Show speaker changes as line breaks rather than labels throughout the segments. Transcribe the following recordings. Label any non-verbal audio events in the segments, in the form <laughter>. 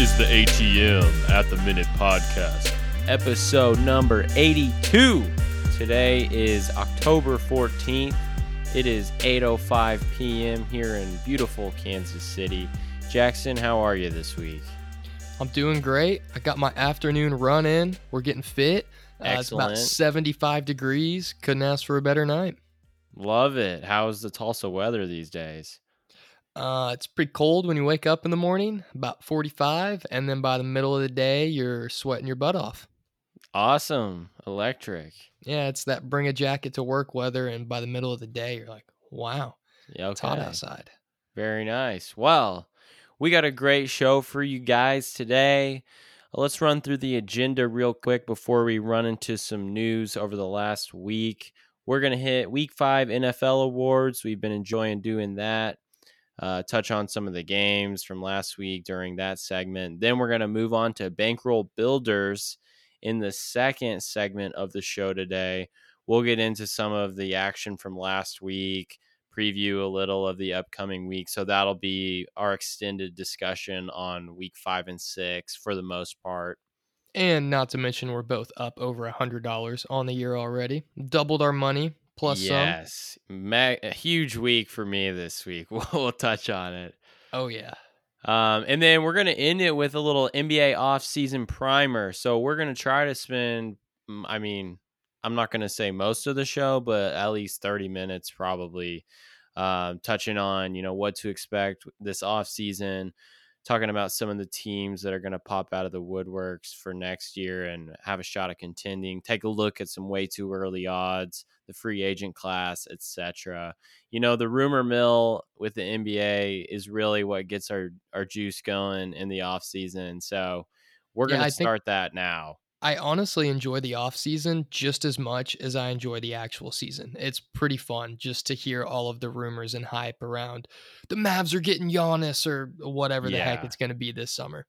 is the ATM at the Minute Podcast, episode number 82. Today is October 14th. It is 8:05 p.m. here in beautiful Kansas City. Jackson, how are you this week?
I'm doing great. I got my afternoon run in. We're getting fit. Uh, it's about 75 degrees. Couldn't ask for a better night.
Love it. How's the Tulsa weather these days?
Uh, it's pretty cold when you wake up in the morning, about 45, and then by the middle of the day, you're sweating your butt off.
Awesome. Electric.
Yeah, it's that bring a jacket to work weather, and by the middle of the day, you're like, wow,
Yeah,
it's hot outside.
Very nice. Well, we got a great show for you guys today. Let's run through the agenda real quick before we run into some news over the last week. We're going to hit week five NFL awards. We've been enjoying doing that. Uh, touch on some of the games from last week during that segment. Then we're going to move on to bankroll builders in the second segment of the show today. We'll get into some of the action from last week preview a little of the upcoming week. So that'll be our extended discussion on week five and six for the most part.
And not to mention, we're both up over a $100 on the year already. Doubled our money plus some.
yes, a huge week for me this week. <laughs> We'll, we'll touch on it.
Oh, yeah.
Um, and then we're going to end it with a little NBA offseason primer. So we're going to try to spend, mm, I mean, I'm not going to say most of the show, but at least 30 minutes probably um, touching on, you know, what to expect this offseason, talking about some of the teams that are going to pop out of the woodworks for next year and have a shot at contending. Take a look at some way too early odds, the free agent class, etc you know the rumor mill with the NBA is really what gets our our juice going in the off season. So we're
Yeah,
going to
think-
start that now.
I honestly enjoy the off season just as much as I enjoy the actual season. It's pretty fun just to hear all of the rumors and hype around the Mavs are getting Giannis or whatever the heck it's going to be this summer.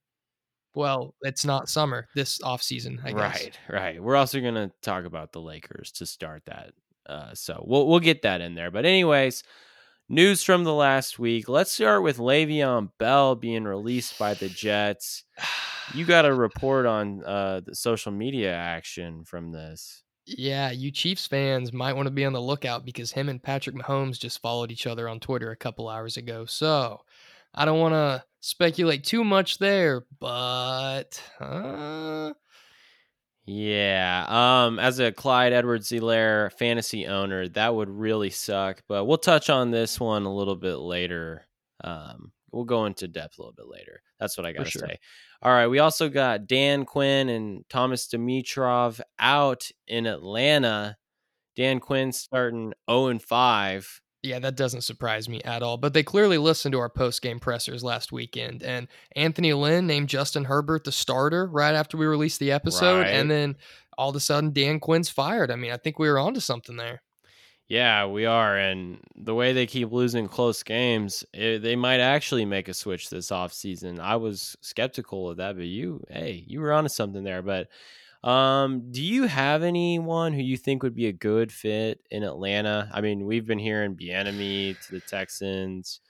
Well, it's not summer this off season, I guess.
Right, right. We're also going to talk about the Lakers to start that. Uh, so we'll we'll get that in there. But anyways, news from the last week. Let's start with Le'Veon Bell being released by the Jets. <sighs> <sighs> <sighs> You got a report on uh, the social media action from this.
Yeah, you Chiefs fans might want to be on the lookout because him and Patrick Mahomes just followed each other on Twitter a couple hours ago. So I don't want to speculate too much there, but uh,
Yeah. Um, as a Clyde Edwards Helaire fantasy owner, that would really suck. But we'll touch on this one a little bit later. Um, we'll go into depth a little bit later. That's what I gotta
sure.
say. All right. We also got Dan Quinn and Thomas Dimitroff out in Atlanta. Dan Quinn starting 0 and 5.
Yeah, that doesn't surprise me at all. But they clearly listened to our post game pressers last weekend. And Anthony Lynn named Justin Herbert the starter right after we released the episode.
Right.
And then all of a sudden, Dan Quinn's fired. I mean, I think we were onto something there.
Yeah, we are. And the way they keep losing close games, it, they might actually make a switch this offseason. I was skeptical of that, but you, hey, you were onto something there. But um, do you have anyone who you think would be a good fit in Atlanta? I mean, we've been hearing Bieniemy to the Texans.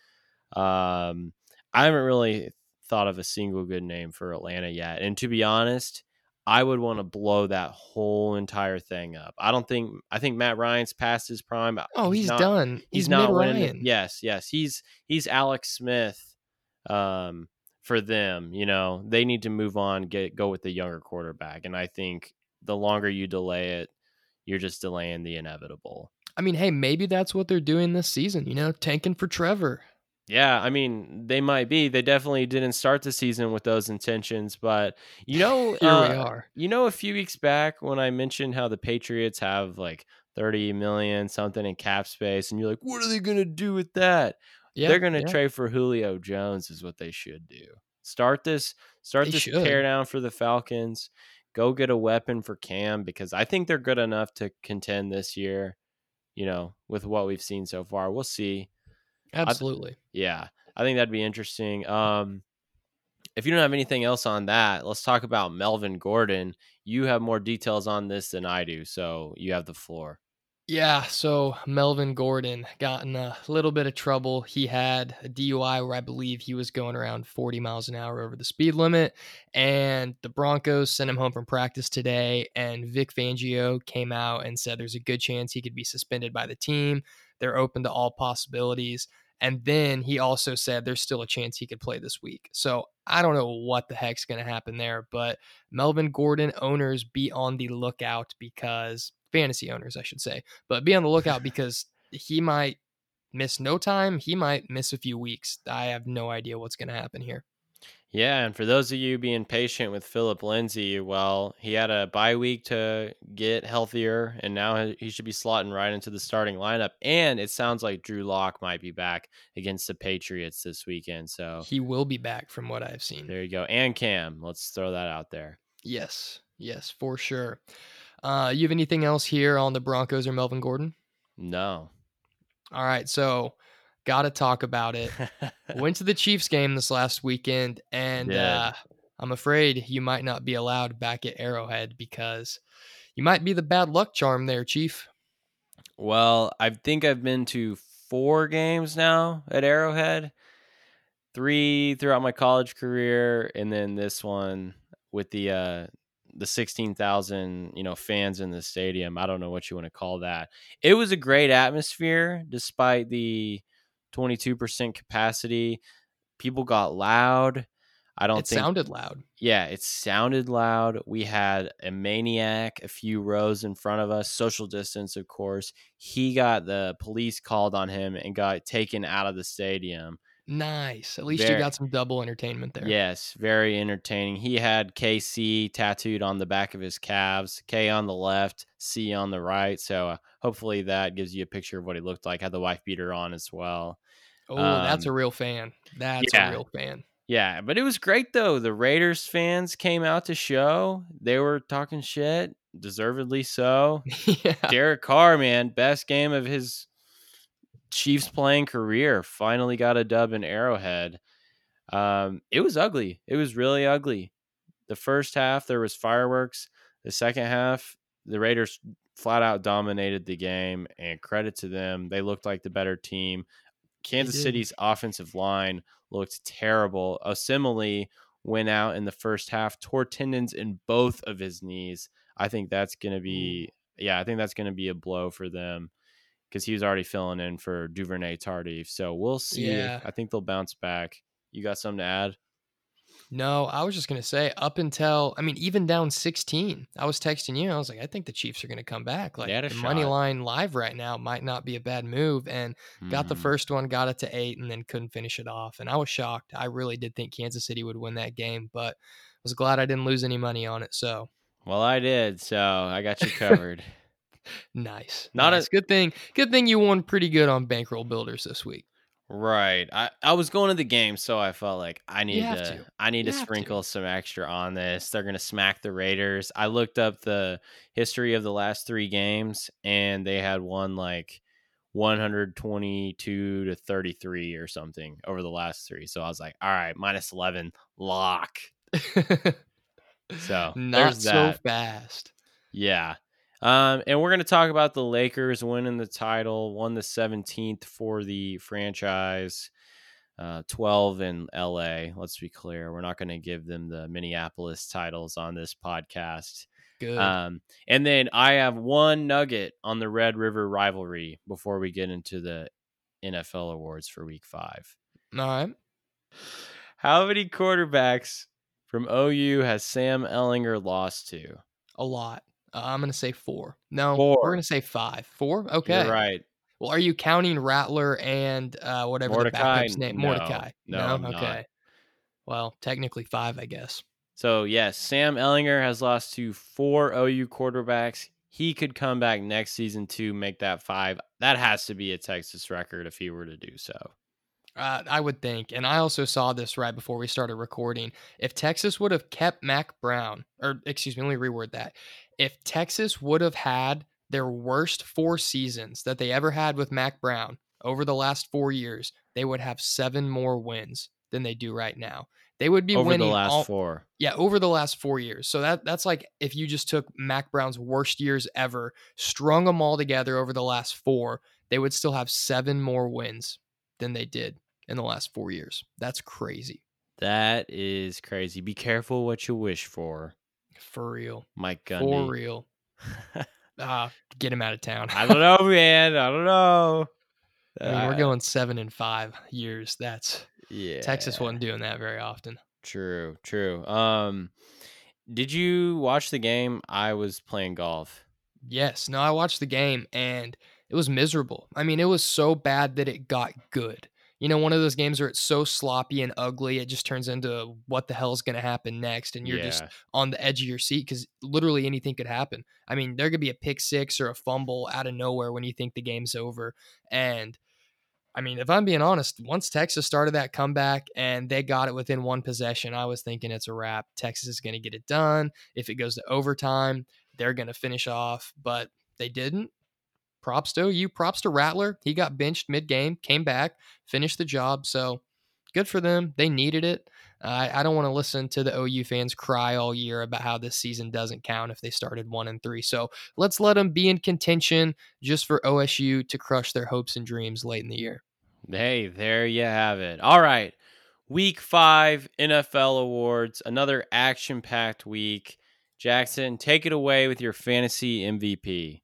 Um, I haven't really thought of a single good name for Atlanta yet. And to be honest, I would want to blow that whole entire thing up. I don't think I think Matt Ryan's past his prime.
Oh, he's,
not-
done. He's,
He's, not winning.
Ryan.
Yes, yes. He's he's Alex Smith um for them, you know. They need to move on, get go with the younger quarterback. And I think the longer you delay it, you're just delaying the inevitable.
I mean, hey, maybe that's what they're doing this season, you know, tanking for Trevor.
Yeah, I mean, they might be. They definitely didn't start the season with those intentions, but you know, <laughs>
Here
uh,
we are.
You know, a few weeks back when I mentioned how the Patriots have like 30 million something in cap space, and you're like, what are they going to do with that?
Yeah,
They're going to
yeah.
trade for Julio Jones, is what they should do. Start this, start
They
this
should.
tear down for the Falcons. Go get a weapon for Cam because I think they're good enough to contend this year. You know, with what we've seen so far, we'll see.
Absolutely.
Yeah, I think that'd be interesting. Um, if you don't have anything else on that, let's talk about Melvin Gordon. You have more details on this than I do, so you have the floor.
Yeah, so Melvin Gordon got in a little bit of trouble. He had a DUI where I believe he was going around 40 miles an hour over the speed limit. And the Broncos sent him home from practice today. And Vic Fangio came out and said there's a good chance he could be suspended by the team. They're open to all possibilities. And then he also said there's still a chance he could play this week. So I don't know what the heck's going to happen there, but Melvin Gordon owners be on the lookout because fantasy owners, I should say, but be on the lookout <laughs> because he might miss no time. He might miss a few weeks. I have no idea what's going to happen here.
Yeah, and for those of you being patient with Philip Lindsay, well, he had a bye week to get healthier, and now he should be slotting right into the starting lineup. And it sounds like Drew Lock might be back against the Patriots this weekend. So
he will be back from what I've seen.
There you go. And Cam, let's throw that out there.
Yes, yes, for sure. Uh, you have anything else here on the Broncos or Melvin Gordon?
No.
All right, so got to talk about it. <laughs> Went to the Chiefs game this last weekend, and uh, I'm afraid you might not be allowed back at Arrowhead because you might be the bad luck charm there, Chief.
Well, I think I've been to four games now at Arrowhead, three throughout my college career, and then this one with the uh, the 16,000, you know, fans in the stadium. I don't know what you want to call that. It was a great atmosphere despite the 22% capacity. People got loud. I don't think
it
think
sounded loud.
Yeah, it sounded loud. We had a maniac a few rows in front of us, social distance, of course. He got the police called on him and got taken out of the stadium.
Nice. At least very, you got some double entertainment there.
Yes, very entertaining. He had KC tattooed on the back of his calves, K on the left, C on the right. So uh, hopefully that gives you a picture of what he looked like. Had the wife beater on as well.
Oh, um, that's a real fan. That's yeah. a real fan.
Yeah, but it was great though. The Raiders fans came out to show. They were talking shit, deservedly so. <laughs> yeah. Derek Carr, man, best game of his Chiefs playing career. Finally got a dub in Arrowhead. Um, it was ugly. It was really ugly. The first half there was fireworks. The second half, the Raiders flat out dominated the game, and credit to them. They looked like the better team. Kansas City's offensive line looked terrible. Osemele went out in the first half, tore tendons in both of his knees. I think that's going to be, yeah, I think that's going to be a blow for them because he was already filling in for Duvernay Tardif. So we'll see. Yeah. I think they'll bounce back. You got something to add?
No, I was just gonna say up until I mean even down 16, I was texting you. I was like, I think the Chiefs are gonna come back. Like the shot. money line live right now might not be a bad move. And mm. got the mm-hmm. first one, got it to eight, and then couldn't finish it off. And I was shocked. I really did think Kansas City would win that game, but was glad I didn't lose any money on it. So
well, I did, so I got you covered.
Nice. Not nice. a good thing. Good thing you won pretty good on bankroll builders this week.
Right. I, I was going to the game, so I felt like I need to, to, I need you to sprinkle to. some extra on this. They're gonna smack the Raiders. I looked up the history of the last three games, and they had won like 122 to 33 or something over the last three. So I was like, all right, minus 11, lock. <laughs> so
not so fast.
Yeah. Um, and we're going to talk about the Lakers winning the title, won the 17th for the franchise, uh, 12 in LA. Let's be clear. We're not going to give them the Minneapolis titles on this podcast.
Good.
Um, and then I have one nugget on the Red River rivalry before we get into the NFL awards for week five.
All right.
How many quarterbacks from OU has Sam Ehlinger lost to?
A lot. Uh, I'm going to say four. No,
four.
we're going to say five. Four? Okay.
You're right.
Well, are you counting Rattler and uh, whatever Mordecai? the backup's name?
No,
Mordecai.
No, no? okay.
Not. Well, technically five, I guess.
So yes, Sam Ehlinger has lost to four OU quarterbacks. He could come back next season to make that five. That has to be a Texas record if he were to do so.
Uh, I would think, and I also saw this right before we started recording. If Texas would have kept Mack Brown, or excuse me, let me reword that if Texas would have had their worst four seasons that they ever had with Mack Brown over the last four years, they would have seven more wins than they do right now. They would be
over
winning
the last
all,
four.
yeah, over the last four years. So that that's like if you just took Mack Brown's worst years ever, strung them all together over the last four, they would still have seven more wins than they did in the last four years. That's crazy.
That is crazy. Be careful what you wish for,
For real.
Mike
For real. <laughs> Ah, get him out of town.
I don't know, man. I don't know.
I mean, we're
Uh,
going seven and five years. That's
Yeah,
Texas wasn't doing that very often.
True, true. Um, did you watch the game? I was playing golf.
Yes. No, I watched the game and it was miserable. I mean, it was so bad that it got good. You know, one of those games where it's so sloppy and ugly, it just turns into what the hell's going to happen next. And you're
yeah,
just on the edge of your seat because literally anything could happen. I mean, there could be a pick six or a fumble out of nowhere when you think the game's over. And I mean, if I'm being honest, once Texas started that comeback and they got it within one possession, I was thinking it's a wrap. Texas is going to get it done. If it goes to overtime, they're going to finish off, but they didn't. Props to you. Props to Rattler. He got benched mid game, came back, finished the job. So good for them. They needed it. Uh, I don't want to listen to the OU fans cry all year about how this season doesn't count if they started one and three. So let's let them be in contention just for OSU to crush their hopes and dreams late in the year.
Hey, there you have it. All right. Week five NFL awards, another action packed week. Jackson, take it away with your fantasy MVP.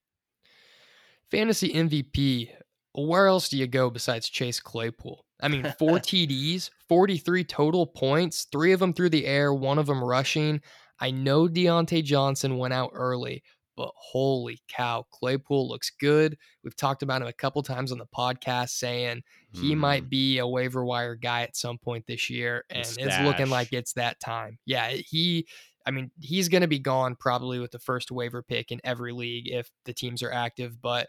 Fantasy MVP. Where else do you go besides Chase Claypool? I mean, <laughs> four TDs, 43 total points, three of them through the air, one of them rushing. I know Diontae Johnson went out early, but holy cow, Claypool looks good. We've talked about him a couple times on the podcast saying he
Hmm.
might be a waiver wire guy at some point this year, and it's looking like it's that time. Yeah, he. I mean, he's going to be gone probably with the first waiver pick in every league if the teams are active. But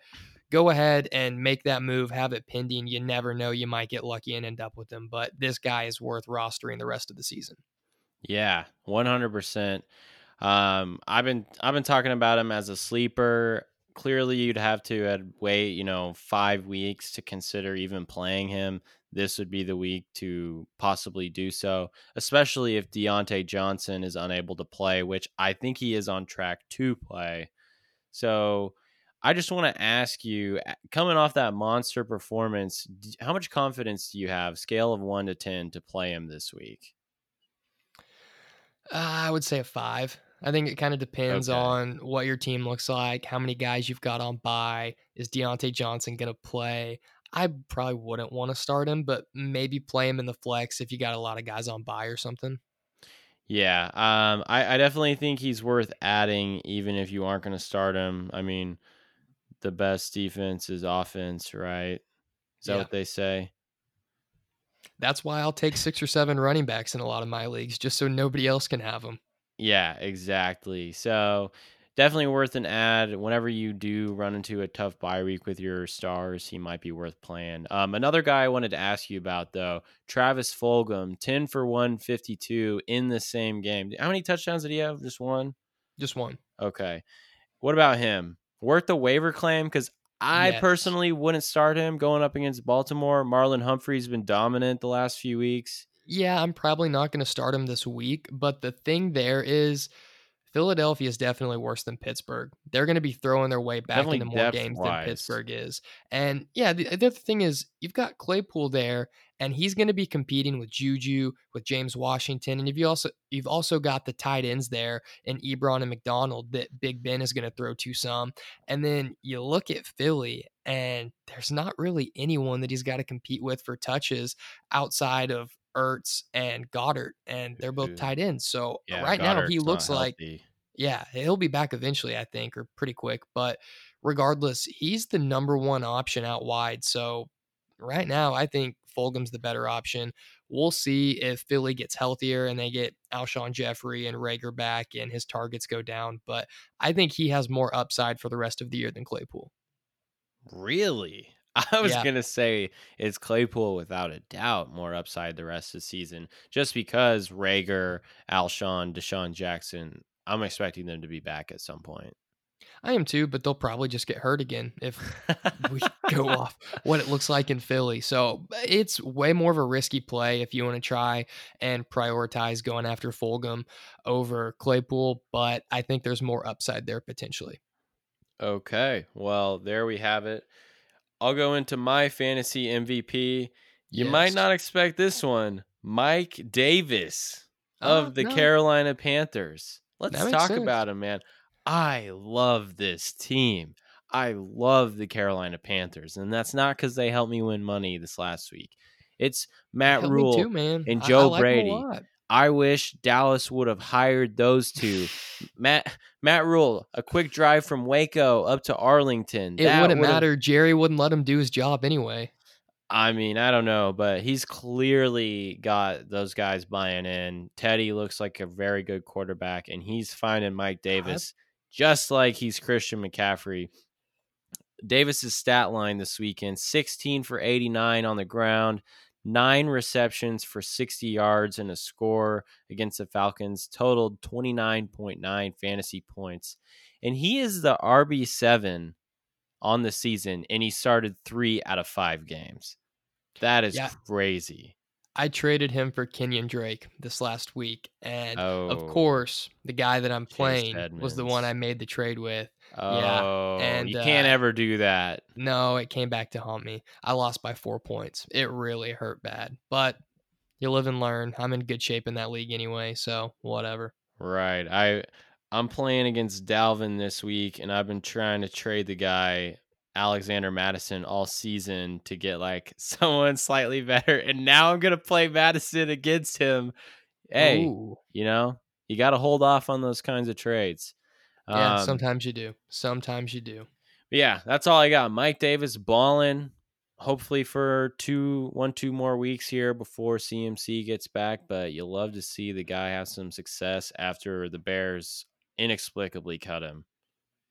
go ahead and make that move, have it pending. You never know, you might get lucky and end up with him. But this guy is worth rostering the rest of the season.
Yeah, one hundred percent. Um, I've been I've been talking about him as a sleeper. Clearly, you'd have to wait, you know, five weeks to consider even playing him. This would be the week to possibly do so, especially if Diontae Johnson is unable to play, which I think he is on track to play. So, I just want to ask you, coming off that monster performance, how much confidence do you have, scale of one to ten, to play him this week?
Uh, I would say a five. I think it kind of depends
Okay.
on what your team looks like, how many guys you've got on bye. Is Diontae Johnson going to play? I probably wouldn't want to start him, but maybe play him in the flex if you got a lot of guys on buy or something.
Yeah, um, I, I definitely think he's worth adding, even if you aren't going to start him. I mean, the best defense is offense, right? Is that
Yeah.
what they say?
That's why I'll take six or seven running backs in a lot of my leagues, just so nobody else can have them.
Yeah, exactly. So definitely worth an ad. Whenever you do run into a tough bye week with your stars, he might be worth playing. Um, another guy I wanted to ask you about though, Travis Fulgham, ten for one fifty two in the same game. How many touchdowns did he have? Just one.
Just one.
Okay. What about him? Worth the waiver claim? Because I
Yes.
personally wouldn't start him going up against Baltimore. Marlon Humphrey's been dominant the last few weeks.
Yeah, I'm probably not going to start him this week, but the thing there is Philadelphia is definitely worse than Pittsburgh. They're going to be throwing their way back
Definitely
into more games than. Pittsburgh is. And yeah, the, the other thing is you've got Claypool there and he's going to be competing with Juju, with James Washington, and if you also you've also got the tight ends there in Ebron and McDonald that Big Ben is going to throw to some. And then you look at Philly and there's not really anyone that he's got to compete with for touches outside of Ertz and Goedert, and they're both tight ends. So
Yeah,
right now he looks like
healthy.
Yeah, he'll be back eventually, I think, or pretty quick. But regardless, he's the number one option out wide. So right now, I think Fulgham's the better option. We'll see if Philly gets healthier and they get Alshon Jeffery and Reagor back and his targets go down. But I think he has more upside for the rest of the year than Claypool.
Really? <laughs> I was
Yeah.
gonna say it's Claypool without a doubt more upside the rest of the season, just because Reagor, Alshon, DeSean Jackson. I'm expecting them to be back at some point.
I am too, but they'll probably just get hurt again if we go <laughs> off what it looks like in Philly. So it's way more of a risky play if you want to try and prioritize going after Fulgham over Claypool, but I think there's more upside there potentially.
Okay. Well, there we have it. I'll go into my fantasy MVP. You yes. might not expect this one. Mike Davis of uh, the no. Carolina Panthers. Let's talk sense. about him, man. I love this team. I love the Carolina Panthers, and that's not because they helped me win money this last week. It's Matt Rhule too, man. and Joe I, I like Brady. I wish Dallas would have hired those two. <sighs> Matt Matt Rhule, a quick drive from Waco up to Arlington.
It wouldn't matter. Jerry wouldn't let him do his job anyway.
I mean, I don't know, but he's clearly got those guys buying in. Teddy looks like a very good quarterback, and he's finding Mike Davis just like he's Christian McCaffrey. Davis's stat line this weekend 16 for 89 on the ground, nine receptions for 60 yards and a score against the Falcons, totaled 29.9 fantasy points. And he is the RB7 on the season, and he started three out of five games. That is yeah. crazy.
I traded him for Kenyan Drake this last week, and oh, of course, the guy that I'm playing was the one I made the trade with.
Oh, yeah, and you can't uh, ever do that.
No, it came back to haunt me. I lost by four points. It really hurt bad, but you live and learn. I'm in good shape in that league anyway, so whatever.
Right. I I'm playing against Dalvin this week, and I've been trying to trade the guy Alexander Mattison all season to get like <laughs> someone slightly better, and now I'm gonna play Mattison against him. Hey, Ooh. you know you got to hold off on those kinds of trades.
Yeah, um, sometimes you do. Sometimes you do.
Yeah, that's all I got. Mike Davis balling. Hopefully for two, one, two more weeks here before CMC gets back. But you'll love to see the guy have some success after the Bears inexplicably cut him.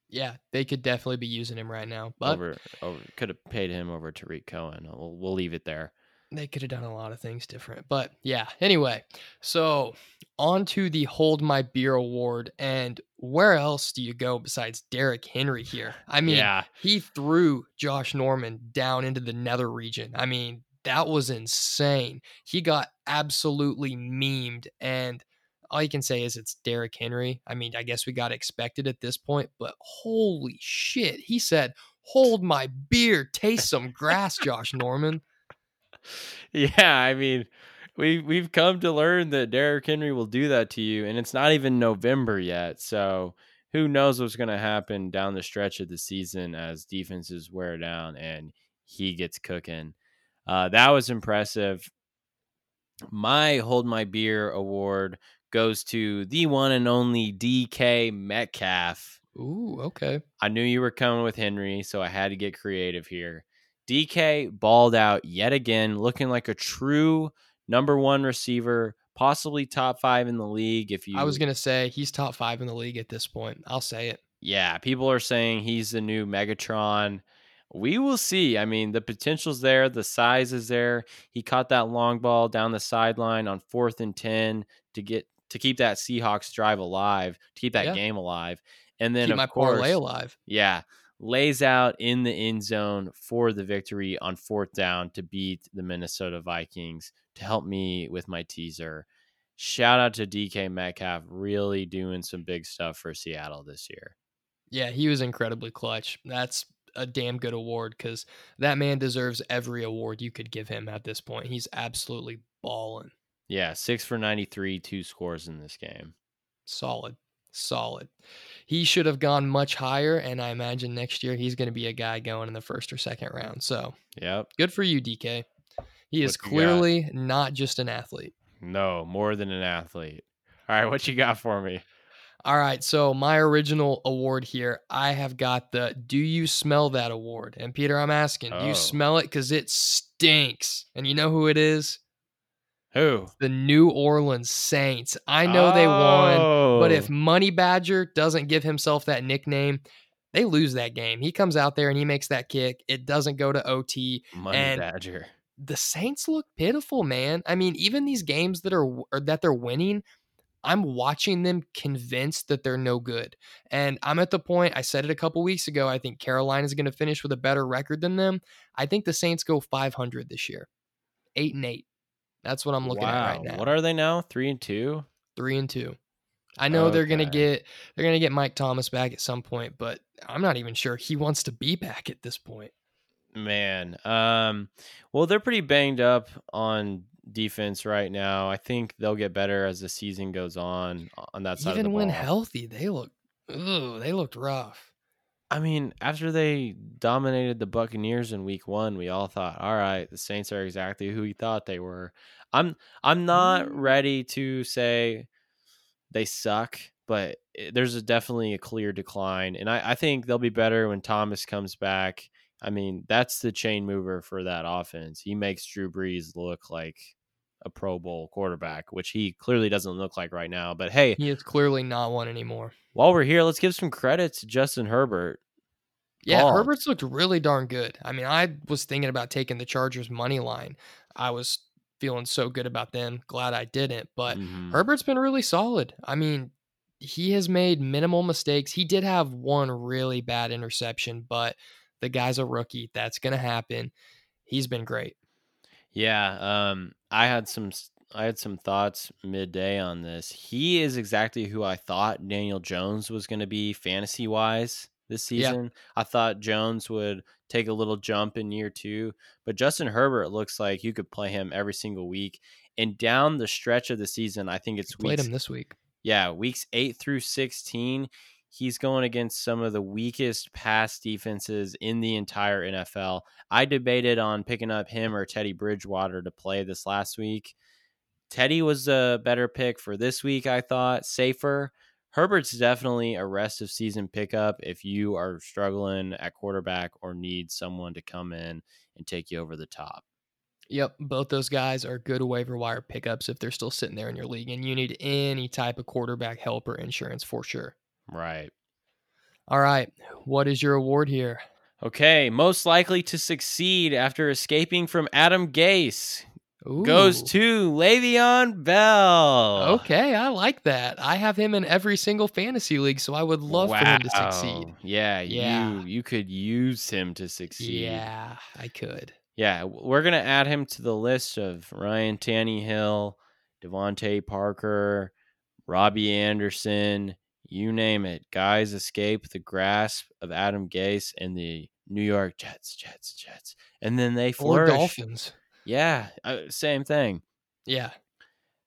Yeah, they could definitely be using him right now. But
over, over could have paid him over Tarik Cohen. We'll, we'll leave it there.
They could have done a lot of things different. But yeah, anyway, so on to the Hold My Beer Award. And where else do you go besides Derrick Henry here? I mean, yeah. he threw Josh Norman down into the nether region. I mean, that was insane. He got absolutely memed. And all you can say is it's Derrick Henry. I mean, I guess we got expected at this point, but holy shit. He said, Hold my beer, taste some grass, Josh Norman. <laughs>
Yeah, I mean, we we've come to learn that Derrick Henry will do that to you, and it's not even November yet. So who knows what's going to happen down the stretch of the season as defenses wear down and he gets cooking. Uh, that was impressive. My Hold My Beer award goes to the one and only DK Metcalf.
Ooh, okay.
I knew you were coming with Henry, so I had to get creative here. DK balled out yet again, looking like a true number one receiver, possibly top five in the league. If you,
I was gonna say he's top five in the league at this point. I'll say it.
Yeah, people are saying he's the new Megatron. We will see. I mean, the potential's there, the size is there. He caught that long ball down the sideline on fourth and ten to get to keep that Seahawks drive alive, to keep that yeah. game alive. And then
keep
of
my
course,
parlay alive.
Yeah. Lays out in the end zone for the victory on fourth down to beat the Minnesota Vikings to help me with my teaser. Shout out to DK Metcalf, really doing some big stuff for Seattle this year.
Yeah, he was incredibly clutch. That's a damn good award because that man deserves every award you could give him at this point. He's absolutely balling.
Yeah, six for 93, two scores in this game.
Solid. Solid. He should have gone much higher, and I imagine next year he's going to be a guy going in the first or second round. So,
yep.
Good for you, DK. He is clearly not just an athlete.
No, more than an athlete. All right, what you got for me?
All right, so my original award here, I have got the Do You Smell That Award. And Peter, I'm asking, oh. do you oh. smell it? Because it stinks. And you know who it is?
Who?
The New Orleans Saints. I know oh. they won, but if oh. Money Badger doesn't give himself that nickname, they lose that game. He comes out there and he makes that kick. It doesn't go to OT.
Money
and
Badger.
The Saints look pitiful, man. I mean, even these games that are that they're winning, I'm watching them convinced that they're no good. And I'm at the point, I said it a couple weeks ago. I think Carolina is going to finish with a better record than them. I think the Saints go 500 this year, eight and eight. That's what I'm looking
wow.
at right now.
What are they now? Three and two?
Three and two. I know they're gonna get they're gonna get Mike Thomas back at some point, but I'm not even sure he wants to be back at this point.
Man, um, well, they're pretty banged up on defense right now. I think they'll get better as the season goes on on that side of the
Even when healthy, they look ooh, they looked rough.
I mean, after they dominated the Buccaneers in Week One, we all thought, "All right, the Saints are exactly who we thought they were." I'm I'm not
Mm.
ready to say they suck, but there's a, definitely a clear decline, and I, I think they'll be better when Thomas comes back. I mean, that's the chain mover for that offense. He makes Drew Brees look like a Pro Bowl quarterback, which he clearly doesn't look like right now. But hey,
He is clearly not one anymore.
while we're here, let's give some credit to Justin Herbert.
Yeah,
Ball.
Herbert's looked really darn good. I mean, I was thinking about taking the Chargers money line. I was feeling so good about them. Glad I didn't. But
Mhm.
Herbert's been really solid. I mean, he has made minimal mistakes. He did have one really bad interception, but the guy's a rookie. That's going to happen. He's been great.
Yeah, um, I had some I had some thoughts midday on this. He is exactly who I thought Daniel Jones was going to be fantasy wise this
Yeah.
season. I thought Jones would take a little jump in year two, but Justin Herbert looks like you could play him every single week. And down the stretch of the season, I think it's
Played
weeks
him this week.
yeah, weeks eight through 16, he's going against some of the weakest pass defenses in the entire NFL. I debated on picking up him or Teddy Bridgewater to play this last week. Teddy was a better pick for this week, I thought, safer. Herbert's definitely a rest of season pickup if you are struggling at quarterback or need someone to come in and take you over the top.
Yep, both those guys are good waiver wire pickups if they're still sitting there in your league and you need any type of quarterback help or insurance for sure.
Right.
All right, what is your award here?
Okay, most likely to succeed after escaping from Adam Gase goes to Le'Veon Bell.
Okay, I like that. I have him in every single fantasy league, so I would love for him to succeed.
Yeah,
Yeah.
you you could use him to succeed.
Yeah, I could.
Yeah, we're gonna add him to the list of Ryan Tannehill, DeVante Parker, Robbie Anderson, you name it. Guys escape the grasp of Adam Gase and the New York Jets, Jets, Jets, and then they
Or
flourish.
Dolphins.
Yeah, uh, same thing.
Yeah.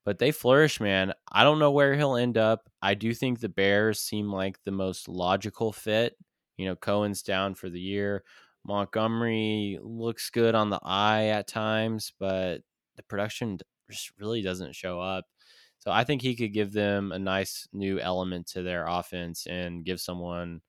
but they flourish, man. I don't know where he'll end up. I do think the Bears seem like the most logical fit. You know, Cohen's down for the year. Montgomery looks good on the eye at times, but the production just really doesn't show up. So I think he could give them a nice new element to their offense and give someone,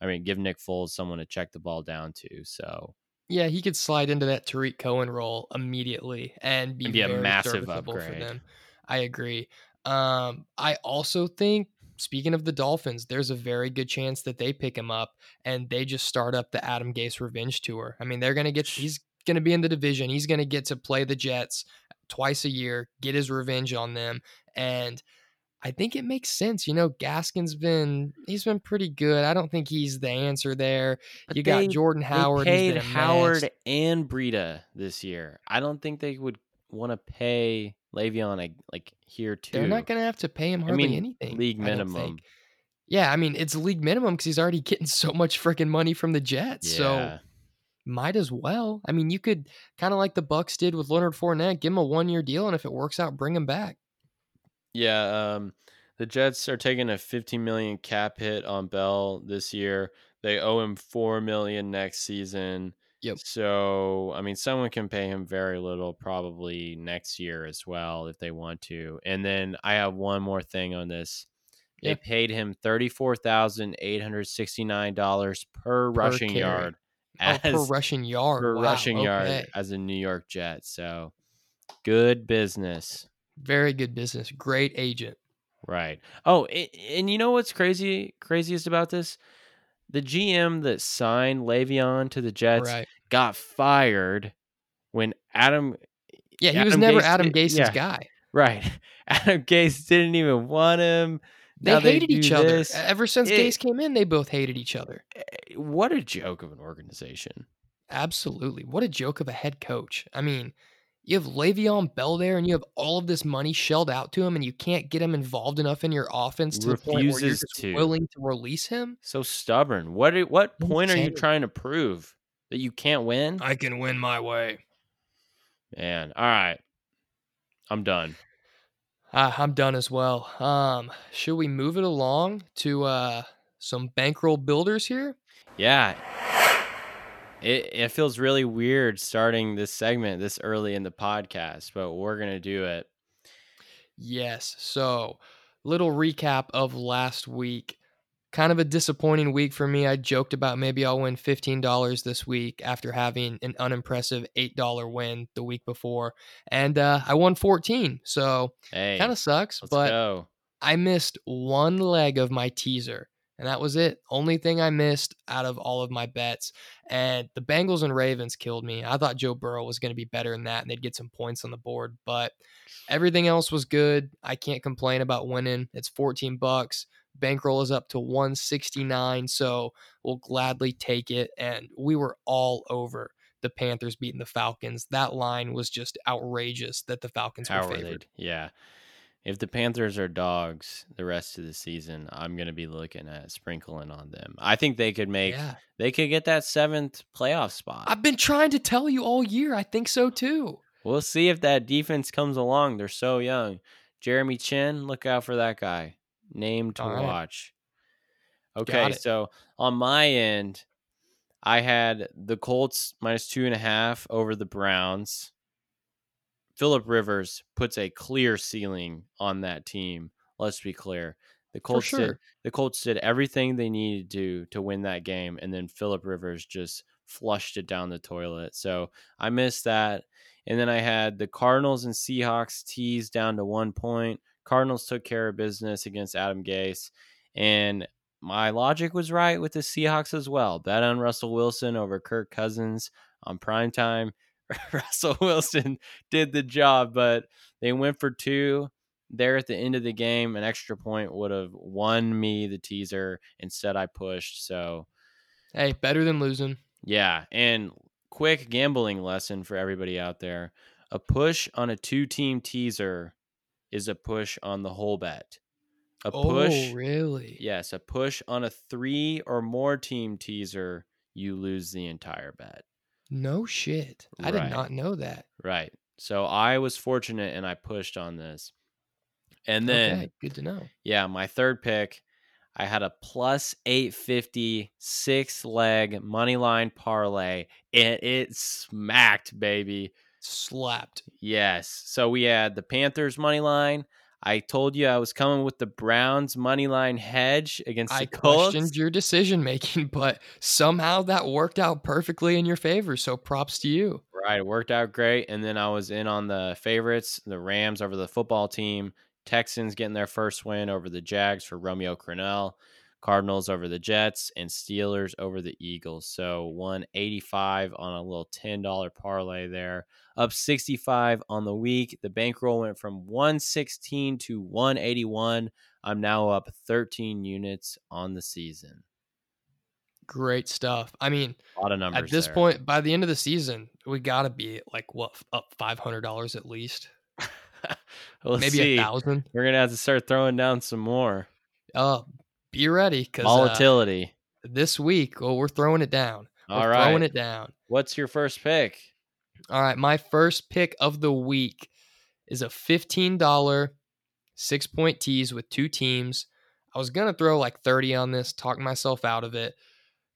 I mean, give Nick Foles someone to check the ball down to. So
Yeah, he could slide into that Tarik Cohen role immediately and be,
It'd be a massive
serviceable for
upgrade.
them. I agree. Um, I also think, speaking of the Dolphins, there's a very good chance that they pick him up and they just start up the Adam Gase revenge tour. I mean, they're gonna get he's gonna be in the division. He's gonna get to play the Jets twice a year, get his revenge on them, and I think it makes sense. You know, Gaskin's been he's been pretty good. I don't think he's the answer there.
But
you got Jordan Howard.
They paid Howard and Breida this year. I don't think they would want to pay Le'Veon like, like here too.
They're not going to have to pay him
I
hardly
mean,
anything.
league minimum.
Yeah, I mean it's league minimum because he's already getting <laughs> so much freaking money from the Jets. So might as well. I mean, you could kind of like the Bucks did with Leonard Fournette, give him a one year deal, and if it works out, bring him back.
Yeah, um, the Jets are taking a 15 million cap hit on Bell this year. They owe him 4 million next season.
Yep.
So, I mean, someone can pay him very little probably next year as well if they want to. And then I have one more thing on this. They paid him $34,869 per,
Per
rushing
carry.
yard
Oh,
as
per rushing yard.
per
Wow,
rushing yard as a New York Jet. So, good business.
Very good business. Great agent.
Right. Oh, a- and you know what's crazy craziest about this? The GM that signed Le'Veon to the Jets
right.
got fired when Adam
Yeah, he was never
Gase
Adam Gase's
yeah.
guy.
Right. <laughs> Adam Gase didn't even want him.
They
Now
hated
do
each other.
this.
Ever since
It-
Gase came in, they both hated each other.
Eh, What a joke of an organization.
Absolutely. What a joke of a head coach. I mean, you have Le'Veon Bell there and you have all of this money shelled out to him and you can't get him involved enough in your offense to the point where you're just
to.
willing to release him.
So stubborn. What are- what point are you trying to prove? That you can't win?
I can win my way.
Man, all right. I'm done.
Uh, I'm done as well. Um, should we move it along to uh some bankroll builders here?
Yeah. It it feels really weird starting this segment this early in the podcast, but we're going to do it.
Yes. So, little recap of last week. Kind of a disappointing week for me. I joked about maybe I'll win $15 this week after having an unimpressive $8 win the week before. And uh, I won 14. So,
Hey.
kind of sucks,
let's
but
go.
I missed one leg of my teaser, and that was it. Only thing I missed out of all of my bets. And the Bengals and Ravens killed me. I thought Joe Burrow was going to be better than that, and they'd get some points on the board. But everything else was good. I can't complain about winning. It's 14 bucks. Bankroll is up to 169, so we'll gladly take it. And we were all over the Panthers beating the Falcons. That line was just outrageous that the Falcons
How
were favored.
Yeah. If the Panthers are dogs the rest of the season, I'm going to be looking at sprinkling on them. I think they could make
Yeah.
they could get that 7th playoff spot.
I've been trying to tell you all year. I think so too.
We'll see if that defense comes along. They're so young. Jeremy Chinn, look out for that guy. Name to
All right.
watch. Okay, so on my end, I had the Colts minus two and a half over the Browns. Philip Rivers puts a clear ceiling on that team. Let's be clear. The Colts did the Colts did everything they needed to to win that game, and then Philip Rivers just flushed it down the toilet. So I missed that. And then I had the Cardinals and Seahawks teased down to one point. Cardinals took care of business against Adam Gase, and my logic was right with the Seahawks as well. Bet on Russell Wilson over Kirk Cousins on prime time. <laughs> Russell Wilson did the job, but they went for two there at the end of the game. An extra point would have won me the teaser. Instead, I pushed. So,
Hey, better than losing.
yeah. And quick gambling lesson for everybody out there a push on a two team teaser is a push on the whole bet. A oh, push.
Oh, really?
Yes, a push on a three or more team teaser, you lose the entire bet.
No shit. I
Right.
did not know that.
Right. So I was fortunate and I pushed on this. And then,
okay, good to know.
yeah, my third pick, I had a plus 850 six leg money line parlay and it smacked, baby.
Slapped.
Yes. So we had the Panthers money line. I told you I was coming with the Browns money line hedge against
I
the Colts.
I questioned your decision making, <laughs> but somehow that worked out perfectly in your favor. So props to you.
Right, it worked out great. And then I was in on the favorites, the Rams over the football team, Texans getting their first win over the Jags for Romeo Crennel, Cardinals over the Jets, and Steelers over the Eagles. So 185 on a little $10 parlay there. Up 65 on the week. The bankroll went from 116 to 181. I'm now up 13 units on the season.
Great stuff. I mean,
A lot of numbers.
at this
there.
point, by the end of the season, we got to be like what up five hundred dollars at least, <laughs> maybe
see.
a thousand.
We're gonna have to start throwing down some more
Uh, be ready because uh,
volatility.
this week, well, we're throwing it down.
All
we're
right.
throwing it down.
What's your first pick?
All right, my first pick of the week is a fifteen dollar six point tease with two teams. I was gonna throw like thirty on this, talk myself out of it.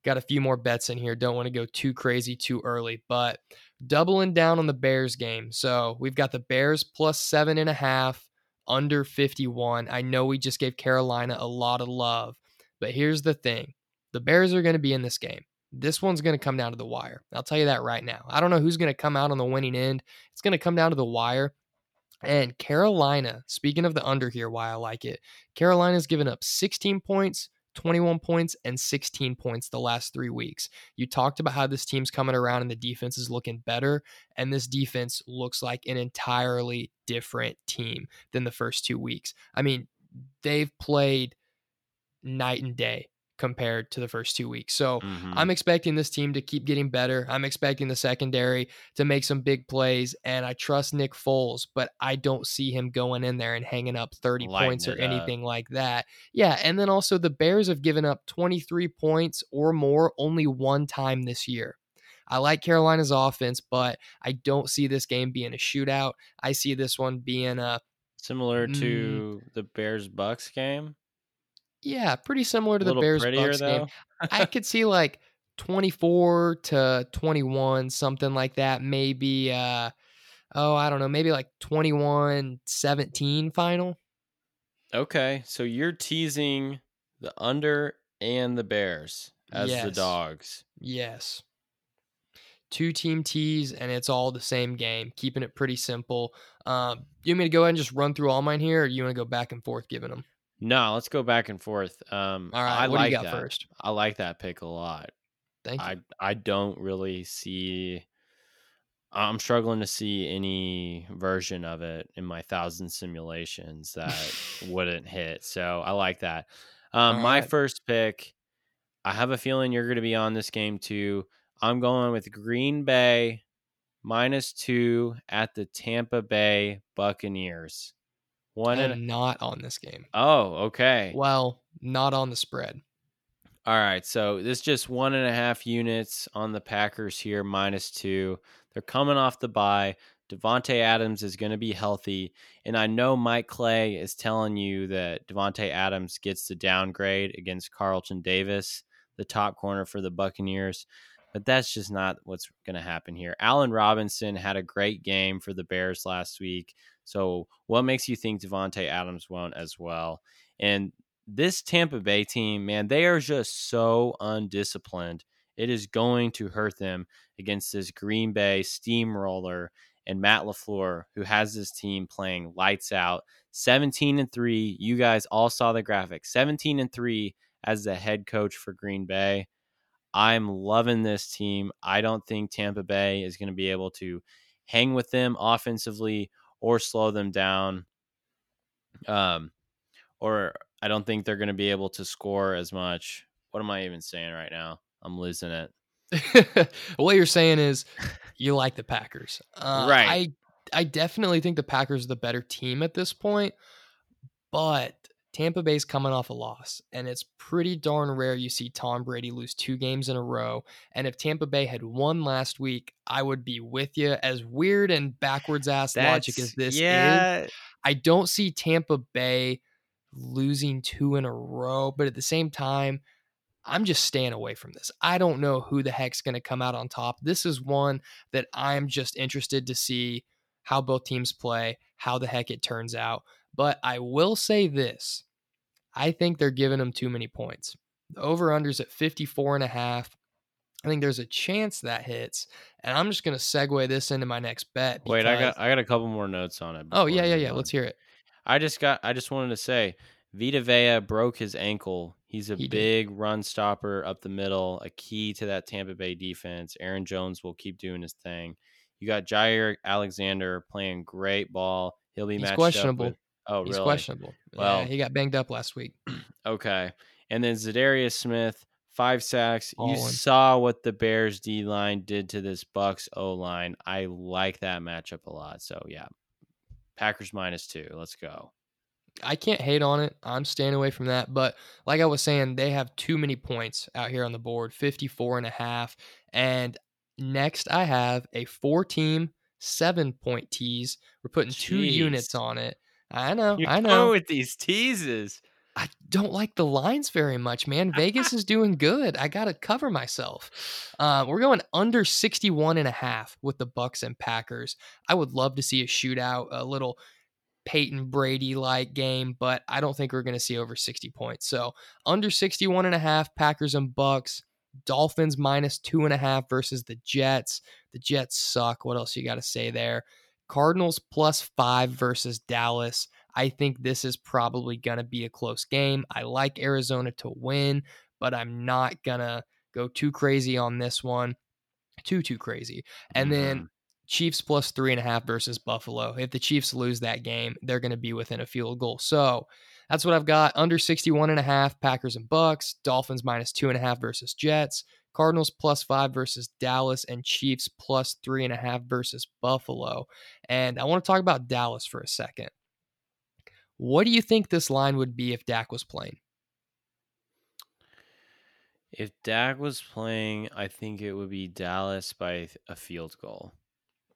Got a few more bets in here. Don't want to go too crazy too early, but doubling down on the Bears game. So we've got the Bears plus seven and a half, under 51. I know we just gave Carolina a lot of love, but here's the thing the Bears are going to be in this game. This one's going to come down to the wire. I'll tell you that right now. I don't know who's going to come out on the winning end. It's going to come down to the wire. And Carolina, speaking of the under here, why I like it, Carolina's given up 16 points 21 points and 16 points the last three weeks. You talked about how this team's coming around and the defense is looking better. And this defense looks like an entirely different team than the first two weeks. I mean, they've played night and day compared to the first two weeks. So
Mhm.
I'm expecting this team to keep getting better. I'm expecting the secondary to make some big plays, and I trust Nick Foles, but I don't see him going in there and hanging up 30
Lighting
points or
it up.
anything like that. Yeah, and then also the Bears have given up 23 points or more only one time this year. I like Carolina's offense, but I don't see this game being a shootout. I see this one being a
Similar
Mm.
to the Bears Bucks game.
Yeah, pretty similar to the Bears Bucks game. I could see like 24 to 21, something like that. Maybe, uh, oh, I don't know, maybe like 21 17 final.
Okay, so you're teasing the under and the Bears as the dogs.
Yes. Two team tees, and it's all the same game, keeping it pretty simple. Um, you want me to go ahead and just run through all mine here, or you want to go back and forth giving them?
No, let's go back and forth. Um,
All right,
I
what
like
do you got
that.
first?
I like that pick a lot.
Thank you.
I I don't really see. I'm struggling to see any version of it in my thousand simulations that <laughs> wouldn't hit. So I like that. Um,
All
my
right.
first pick, I have a feeling you're going to be on this game too. I'm going with Green Bay minus two at the Tampa Bay Buccaneers. One and
not on this game.
oh, okay.
Well, not on the spread.
All right, so this just one and a half units on the Packers here, minus two. They're coming off the bye. Davante Adams is going to be healthy, and I know Mike Clay is telling you that Davante Adams gets the downgrade against Carlton Davis, the top corner for the Buccaneers, but that's just not what's going to happen here. Allen Robinson had a great game for the Bears last week, so what makes you think Davante Adams won't as well? And this Tampa Bay team, man, they are just so undisciplined. It is going to hurt them against this Green Bay steamroller and Matt LaFleur, who has this team playing lights out. 17 and 3. You guys all saw the graphic. 17 and 3 as the head coach for Green Bay. I'm loving this team. I don't think Tampa Bay is going to be able to hang with them offensively or slow them down. Um, or I don't think they're going to be able to score as much. What am I even saying right now? I'm losing it. <laughs>
what you're saying is <laughs> you like the Packers. Uh,
Right.
I I definitely think the Packers are the better team at this point, but Tampa Bay's coming off a loss, and it's pretty darn rare you see Tom Brady lose two games in a row. And if Tampa Bay had won last week, I would be with you. As weird and backwards ass logic as this is, I don't see Tampa Bay losing two in a row, but at the same time, I'm just staying away from this. I don't know who the heck's going to come out on top. This is one that I'm just interested to see how both teams play, how the heck it turns out. But I will say this I think they're giving them too many points. The over unders at 54 and a half. I think there's a chance that hits. And I'm just going to segue this into my next bet.
Wait, I got I got a couple more notes on it.
Oh, yeah, yeah, yeah.
on.
Let's hear it.
I just got I just wanted to say Vita Vea broke his ankle. He's a
He did.
big run stopper up the middle, a key to that Tampa Bay defense. Aaron Jones will keep doing his thing. You got Jaire Alexander playing great ball. He'll be
He's
matched
questionable.
up with Oh,
He's
really?
questionable.
Well-
yeah, he got banged up last week. <clears throat>
Okay. And then Za'Darius Smith, five sacks. You
Ballin'.
saw what the Bears D line did to this Bucks O line. I like that matchup a lot. So yeah. Packers minus two. Let's go.
I can't hate on it. I'm staying away from that. But like I was saying, they have too many points out here on the board 54 and a half. And next, I have a four team, seven point tease. We're putting two units on it. I know.
You're
I know.
with these teases.
I don't like the lines very much, man. Vegas is doing good. I got to cover myself. Uh, we're going under 61 and a half with the Bucks and Packers. I would love to see a shootout, a little Peyton Brady like game, but I don't think we're going to see over 60 points. So under 61 and a half, Packers and Bucks. Dolphins minus two and a half versus the Jets. The Jets suck. What else you got to say there? Cardinals plus five versus Dallas. I think this is probably going to be a close game. I like Arizona to win, but I'm not going to go too crazy on this one. Too, too crazy. And mm-hmm. then Chiefs plus three and a half versus Buffalo. If the Chiefs lose that game, they're going to be within a field goal. So that's what I've got. Under 61 and a half, Packers and Bucks, Dolphins minus two and a half versus Jets, Cardinals plus five versus Dallas, and Chiefs plus three and a half versus Buffalo. And I want to talk about Dallas for a second. What do you think this line would be if Dak was playing?
If Dak was playing, I think it would be Dallas by a field goal.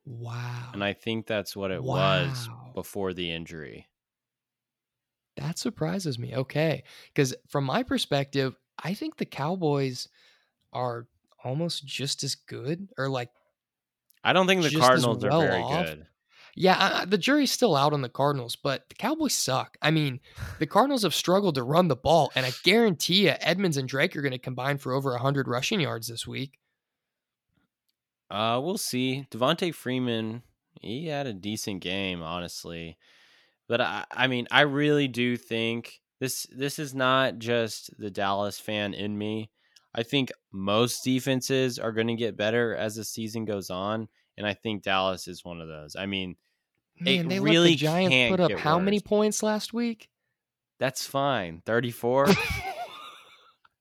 Wow.
And I think that's what it wow. was before the injury.
That surprises me. Okay. Because from my perspective, I think the Cowboys are almost just as good or like.
I don't think the Cardinals well are very off. good.
Yeah, uh, the jury's still out on the Cardinals, but the Cowboys suck. I mean, the Cardinals have struggled to run the ball, and I guarantee you, Edmonds and Drake are going to combine for over 100 rushing yards this week.
Uh, we'll see. Devonta Freeman, he had a decent game, honestly. But I, I mean, I really do think this this is not just the Dallas fan in me. I think most defenses are going to get better as the season goes on, and I think Dallas is one of those. I mean,
man, they really let the Giants put up how worse. many points last week?
That's fine, thirty-four. <laughs>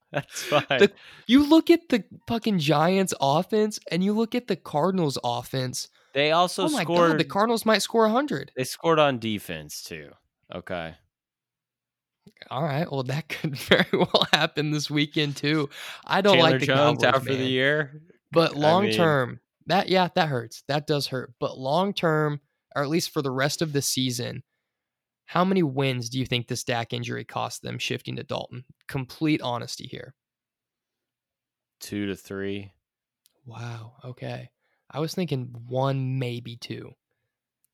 <laughs> That's fine.
The, you look at the fucking Giants offense and you look at the Cardinals offense.
They also oh my scored. God,
the Cardinals might score 100.
They scored on defense too. Okay.
All right. Well, that <laughs> could very well happen this weekend too. I don't
Chandler
like the
Jones
Cowboys,
out for
man.
the year.
But long I mean, term, that yeah, that hurts. That does hurt. But long term, or at least for the rest of the season, how many wins do you think this Dak injury cost them shifting to Dalton? Complete honesty here.
Two to three.
Wow. Okay. I was thinking one, maybe two.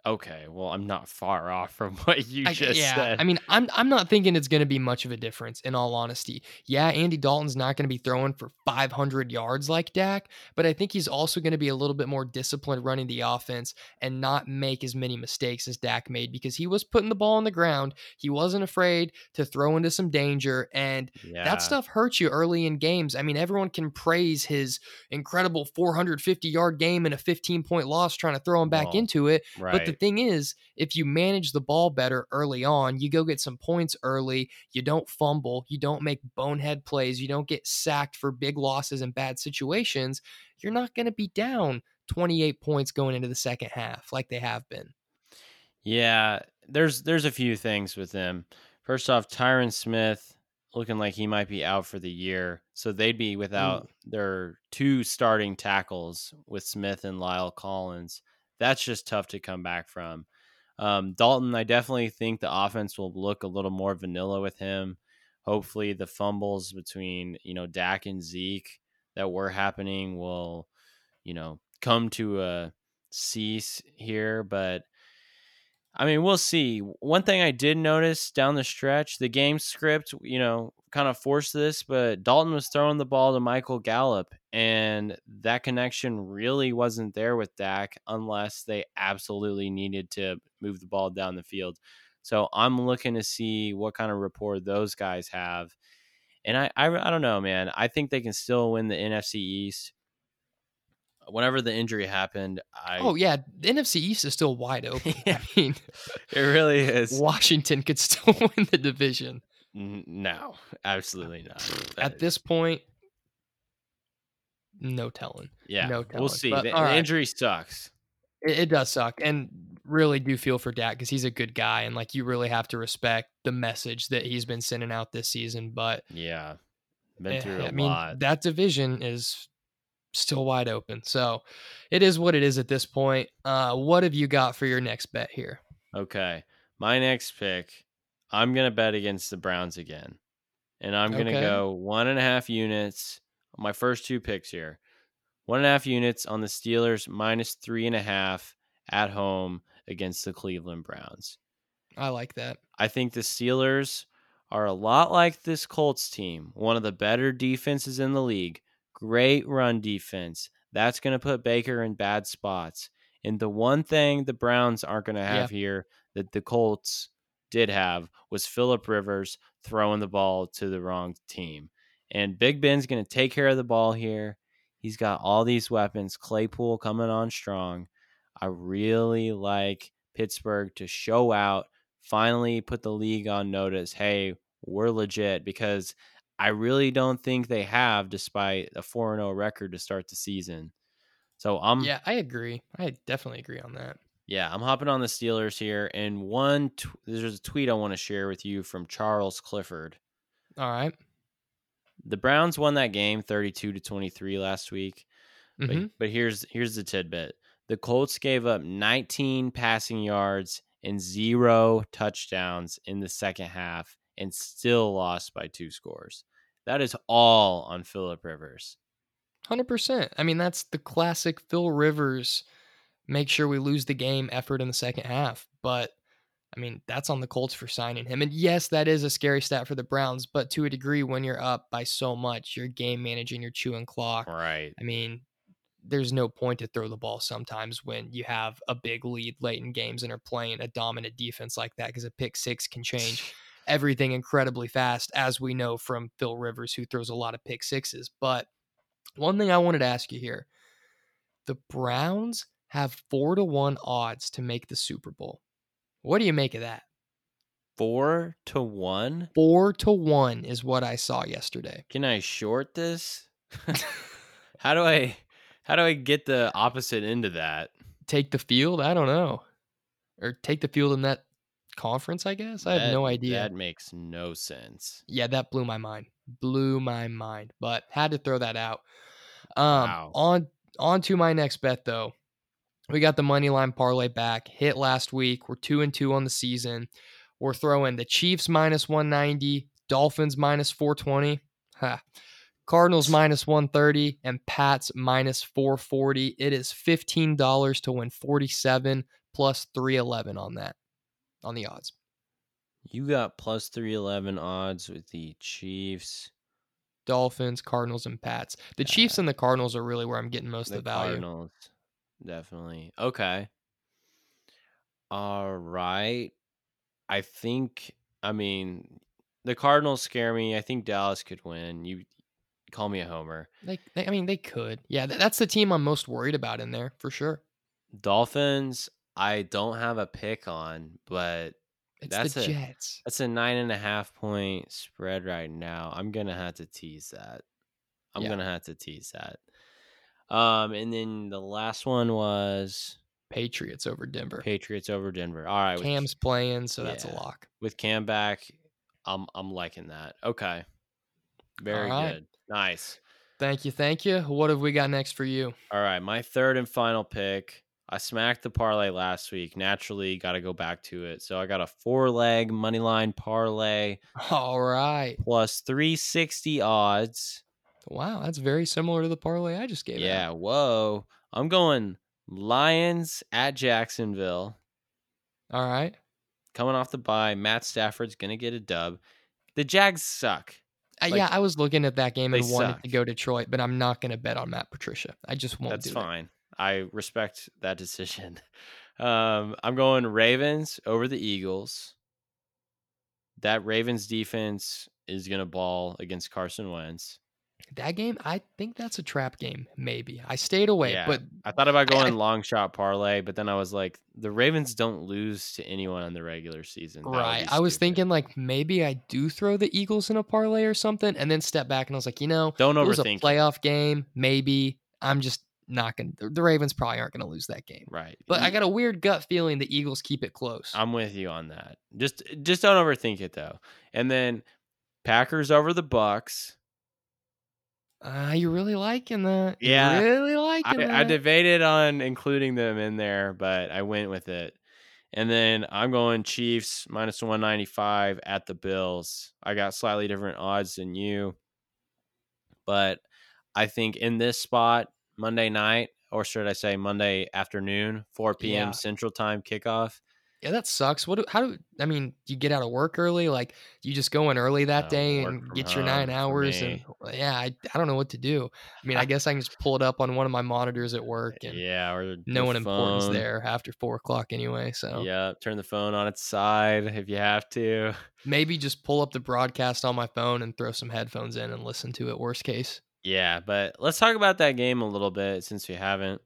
Okay, well, I'm not far off from <laughs> what you
I,
just
yeah,
said.
I mean, I'm I'm not thinking it's going to be much of a difference. In all honesty, yeah, Andy Dalton's not going to be throwing for 500 yards like Dak, but I think he's also going to be a little bit more disciplined running the offense and not make as many mistakes as Dak made because he was putting the ball on the ground. He wasn't afraid to throw into some danger, and yeah. that stuff hurts you early in games. I mean, everyone can praise his incredible 450 yard game and a 15 point loss trying to throw him back well, into it, right. but the the thing is, if you manage the ball better early on, you go get some points early, you don't fumble, you don't make bonehead plays, you don't get sacked for big losses and bad situations, you're not going to be down 28 points going into the second half like they have been.
Yeah, there's there's a few things with them. First off, Tyron Smith looking like he might be out for the year. So they'd be mm. without Ooh. their two starting tackles with Smith and La'el Collins that's just tough to come back from. Um, Dalton, I definitely think the offense will look a little more vanilla with him. Hopefully, the fumbles between you know Dak and Zeke that were happening will, you know, come to a cease here. But I mean, we'll see. One thing I did notice down the stretch, the game script, you know, kind of forced this, but Dalton was throwing the ball to Michael Gallup, and that connection really wasn't there with Dak unless they absolutely needed to move the ball down the field. So I'm looking to see what kind of rapport those guys have. And I, I, I don't know, man. I think they can still win the NFC East whenever the injury happened, I
oh yeah, the NFC East is still wide <laughs> open. I mean,
it really is. <laughs>
Washington could still <laughs> win the division.
No, absolutely not. <sighs>
At this point, no telling.
Yeah,
no telling.
We'll see. But, the, the right. injury sucks.
It, it, does suck, and really do feel for Dak because he's a good guy, and like you really have to respect the message that he's been sending out this season. But
yeah, been through
eh,
a I
mean,
lot.
That division is still wide open. So it is what it is at this point. Uh, what have you got for your next bet here?
Okay. My next pick, I'm going to bet against the Browns again. And I'm going to okay. go one and a half units. My first two picks here one and a half units on the Steelers, minus three and a half at home against the Cleveland Browns.
I like that.
I think the Steelers are a lot like this Colts team, one of the better defenses in the league. Great run defense. That's going to put Baker in bad spots. And the one thing the Browns aren't going to have yeah. here that the Colts did have was Philip Rivers throwing the ball to the wrong team. And Big Ben's going to take care of the ball here. He's got all these weapons. Claypool coming on strong. I really like Pittsburgh to show out, finally put the league on notice. Hey, we're legit because I really don't think they have, despite a 4 0 record to start the season. So I'm
yeah, I agree. I definitely agree on that.
Yeah, I'm hopping on the Steelers here, and one t- there's a tweet I want to share with you from Charles Clifford.
All right,
the Browns won that game 32 to 23 last week,
Mhm.
but, but here's here's the tidbit: the Colts gave up 19 passing yards and zero touchdowns in the second half, and still lost by two scores. That is all on Philip Rivers.
hundred percent. I mean, that's the classic Phil Rivers. Make sure we lose the game effort in the second half, but I mean, that's on the Colts for signing him. And yes, that is a scary stat for the Browns, but to a degree, when you're up by so much, you're game managing, you're chewing clock.
Right.
I mean, there's no point to throw the ball sometimes when you have a big lead late in games and are playing a dominant defense like that because a pick six can change <laughs> everything incredibly fast, as we know from Phil Rivers, who throws a lot of pick sixes. But one thing I wanted to ask you here the Browns have four to one odds to make the Super Bowl. What do you make of that?
Four to one.
Four to one is what I saw yesterday.
Can I short this? <laughs> <laughs> how do I how do I get the opposite end of that?
Take the field? I don't know. Or take the field in that conference, I guess. I have no idea.
That makes no sense.
yeah, that blew my mind. Blew my mind. But had to throw that out. Um
Wow.
on on to my next bet though. We got the money line parlay back. Hit last week. We're two and two on the season. We're throwing the Chiefs minus 190, Dolphins minus 420, ha, Cardinals minus 130, and Pats minus 440. It is $15 to win 47 plus 311 on that, on the odds.
You got plus three eleven odds with the Chiefs.
Dolphins, Cardinals, and Pats. The Chiefs and the Cardinals are really where I'm getting most
The
of the value.
Cardinals. Definitely. Okay. All right. I think I mean the Cardinals scare me. I think Dallas could win. You call me a homer.
They, they, I mean, they could. Yeah, th- that's the team I'm most worried about in there for sure.
Dolphins, I don't have a pick on, but
It's
That's
the
a-
Jets.
That's a nine and a half point spread right now. I'm gonna have to tease that. I'm
Yeah.
gonna have to tease that. Um, and then the last one was
Patriots over Denver.
Patriots over Denver. All right, with,
Cam's playing, so that's a lock.
with Cam back, I'm I'm liking that. Okay, very
right.
good, nice.
Thank you, thank you. What have we got next for you?
All right, my third and final pick. I smacked the parlay last week. Naturally, got to go back to it. So I got a four leg money line parlay
All right.
plus 360 odds.
Wow, that's very similar to the parlay I just gave. out.
Yeah, whoa. I'm going Lions at Jacksonville.
All right.
Coming off the bye, Matt Stafford's going to get a dub. The Jags suck.
Uh,
Like,
yeah, I was looking at that game and wanted to
suck.
go Detroit, but I'm not going to bet on Matt Patricia. I just won't
That's
do it.
I respect that decision. <laughs> Um, I'm going Ravens over the Eagles. That Ravens defense is going to ball against Carson Wentz.
That game, I think that's a trap game. Maybe I stayed away,
Yeah,
but
I thought about
I-
going long shot parlay, but then I was like, the Ravens don't lose to anyone in the regular season. That
right. I was thinking like maybe I do throw the Eagles in a parlay or something, and then step back and I was like, you know,
don't
it was a playoff game. Maybe I'm just not going. to The Ravens probably aren't going to lose that game.
Right.
But I got a weird gut feeling the Eagles keep it close.
I'm with you on that. Just just don't overthink it though. And then Packers over the Bucks.
Uh, you really liking that? You
Yeah.
really liking
I,
that?
I debated on including them in there, but I went with it. And then I'm going Chiefs minus 195 at the Bills. I got slightly different odds than you. But I think in this spot, Monday night, or should I say Monday afternoon, 4 p.m.
Yeah.
Central Time kickoff,
Yeah, that sucks. What? Do, how do? I mean, you get out of work early? Like, you just go in early that
No,
day and get your nine hours? And yeah, I, I don't know what to do. I mean, I <laughs> guess I can just pull it up on one of my monitors at work, and
Yeah, or
no one important's
phone.
there after four o'clock anyway. So
Yeah, turn the phone on its side if you have to.
maybe just pull up the broadcast on my phone and throw some headphones in and listen to it. Worst case.
Yeah, but let's talk about that game a little bit since we haven't.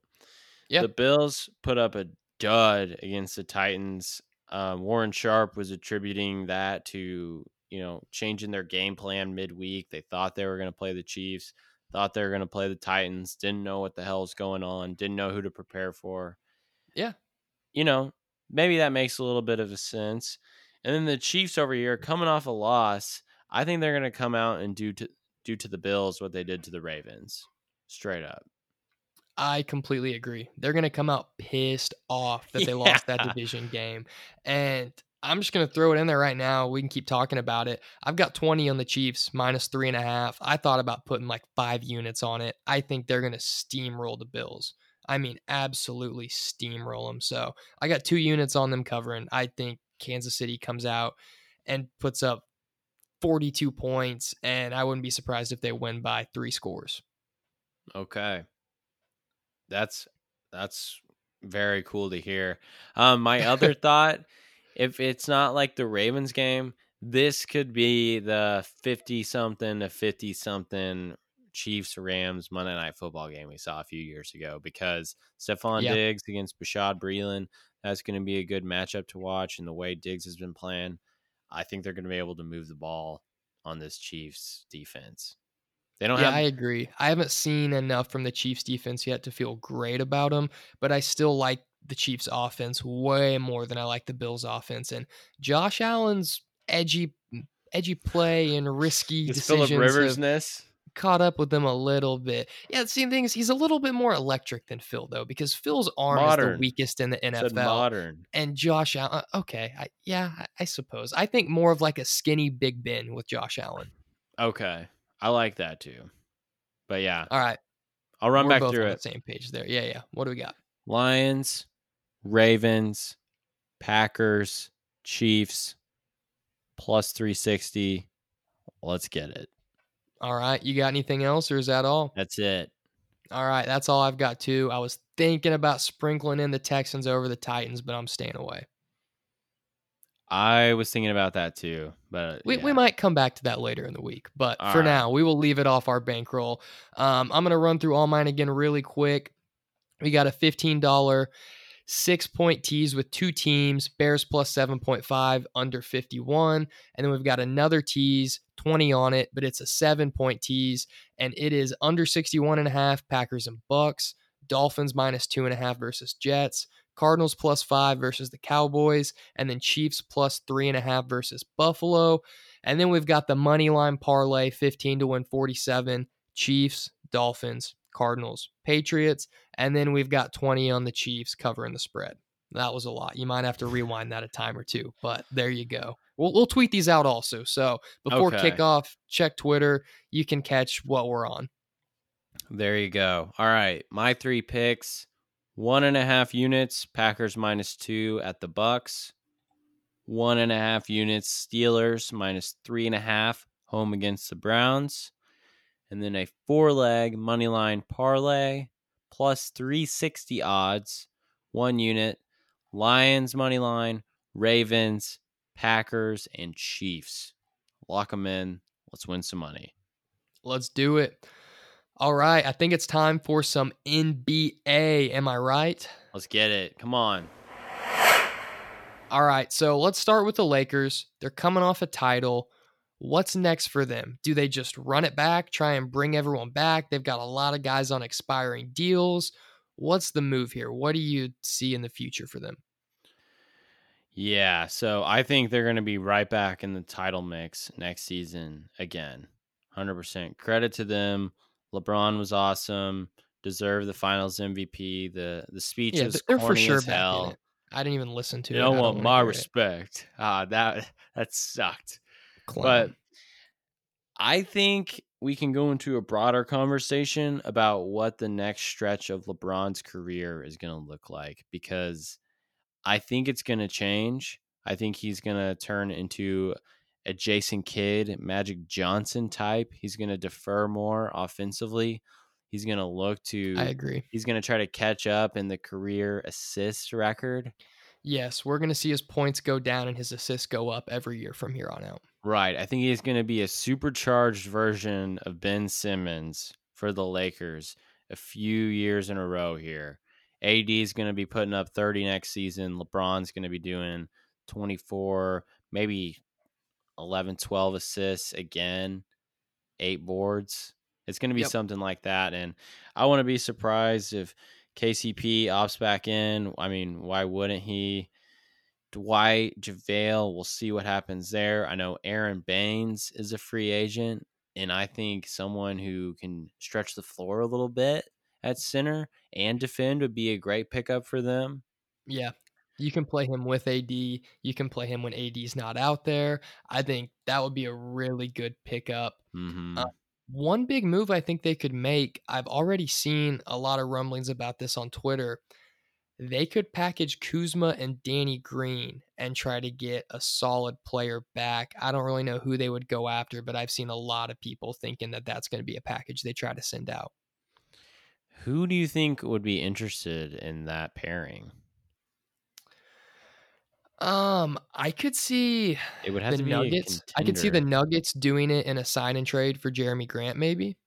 Yeah.
The Bills put up a dud against the Titans. Um, Warren Sharp was attributing that to, you know, changing their game plan midweek. They thought they were going to play the Chiefs, thought they were going to play the Titans, didn't know what the hell's going on, didn't know who to prepare for.
Yeah.
You know, maybe that makes a little bit of a sense. And then the Chiefs over here coming off a loss, I think they're going to come out and do to do to the Bills what they did to the Ravens. Straight up.
I completely agree. They're going to come out pissed off that they <laughs> lost that division game. And I'm just going to throw it in there right now. We can keep talking about it. I've got 20 on the Chiefs, minus three and a half. I thought about putting like five units on it. I think they're going to steamroll the Bills. I mean, absolutely steamroll them. So I got two units on them covering. I think Kansas City comes out and puts up 42 points. And I wouldn't be surprised if they win by three scores.
Okay. That's that's very cool to hear. Um my other <laughs> thought, if it's not like the Ravens game, this could be the 50 something to 50 something Chiefs Rams Monday night football game we saw a few years ago because
Stefon.
Diggs against Bashad Breeland, that's going to be a good matchup to watch and the way Diggs has been playing, I think they're going to be able to move the ball on this Chiefs defense. They don't
Yeah,
have
I agree. I haven't seen enough from the Chiefs defense yet to feel great about them, but I still like the Chiefs offense way more than I like the Bills offense. And Josh Allen's edgy edgy play and risky
this Philip
decisions have
Riversness.
Caught up with them a little bit. Yeah, the same thing is he's a little bit more electric than Phil though, because Phil's arm is the weakest in the NFL.
modern.
And Josh Allen, uh, okay, I, yeah, I, I suppose. I think more of like a skinny Big Ben with Josh Allen.
Okay. I like that too. But yeah,
All right,
I'll run
we're
back
both
through
on
it.
the same page there. Yeah, yeah. What do we got?
Lions, Ravens, Packers, Chiefs, plus 360. Let's get it.
All right. You got anything else or is that all?
That's it.
All right. That's all I've got too. I was thinking about sprinkling in the Texans over the Titans, but I'm staying away.
I was thinking about that too. But
We,
yeah.
we might come back to that later in the week, but
All
for
right.
now, we will leave it off our bankroll. Um, I'm going to run through all mine again really quick. We got a $15 six point tease with two teams Bears plus 7.5 under 51. And then we've got another tease, 20 on it, but it's a seven point tease and it is under 61 and a half Packers and Bucks, Dolphins minus two and a half versus Jets. Cardinals plus five versus the Cowboys, and then Chiefs plus three and a half versus Buffalo. And then we've got the money line parlay 15 to 147 Chiefs, Dolphins, Cardinals, Patriots. And then we've got 20 on the Chiefs covering the spread. That was a lot. You might have to rewind that a time or two, but there you go. We'll, we'll tweet these out also. So before
Okay.
kickoff, check Twitter. You can catch what we're on.
There you go. All right. My three picks one and a half units, Packers minus two at the Bucks. One and a half units, Steelers minus three and a half, home against the Browns. And then a four leg money line parlay plus 360 odds, one unit, Lions money line, Ravens, Packers, and Chiefs. Lock them in. Let's win some money.
Let's do it. All right. I think it's time for some NBA. Am I right?
Let's get it. Come on.
All right. So let's start with the Lakers. They're coming off a title. What's next for them? Do they just run it back, try and bring everyone back? They've got a lot of guys on expiring deals. What's the move here? What do you see in the future for them?
Yeah, so I think they're going to be right back in the title mix next season again. 100%. Credit to them. LeBron was awesome. Deserved the Finals MVP. The the speech
Yeah,
was
they're for sure
as hell.
I didn't even listen to
You
it.
don't
I
want my respect. Ah, that <laughs> that sucked.
Clown.
But I think we can go into a broader conversation about what the next stretch of LeBron's career is going to look like because I think it's going to change. I think he's going to turn into a Jason Kidd, Magic Johnson type. He's going to defer more offensively. He's going to look to.
I agree.
He's going to try to catch up in the career assist record.
Yes, we're going to see his points go down and his assists go up every year from here on out.
Right. I think he's going to be a supercharged version of Ben Simmons for the Lakers a few years in a row here. AD is going to be putting up 30 next season. LeBron's going to be doing 24, maybe 11, 12 assists again, eight boards. It's going to be yep. something like that. And I want to be surprised if KCP opts back in. I mean, why wouldn't he? Dwight, JaVale, we'll see what happens there. I know Aron Baynes is a free agent, and I think someone who can stretch the floor a little bit at center and defend would be a great pickup for them.
Yeah. You can play him with AD. You can play him when AD's not out there. I think that would be a really good pickup.
Mm-hmm.
Uh, one big move I think they could make, I've already seen a lot of rumblings about this on Twitter. They could package Kuzma and Danny Green and try to get a solid player back. I don't really know who they would go after, but I've seen a lot of people thinking that that's going to be a package they try to send out.
Who do you think would be interested in that pairing?
Um, I could see
it would have
the Nuggets. I could see the Nuggets doing it in a sign and trade for Jerami Grant, maybe.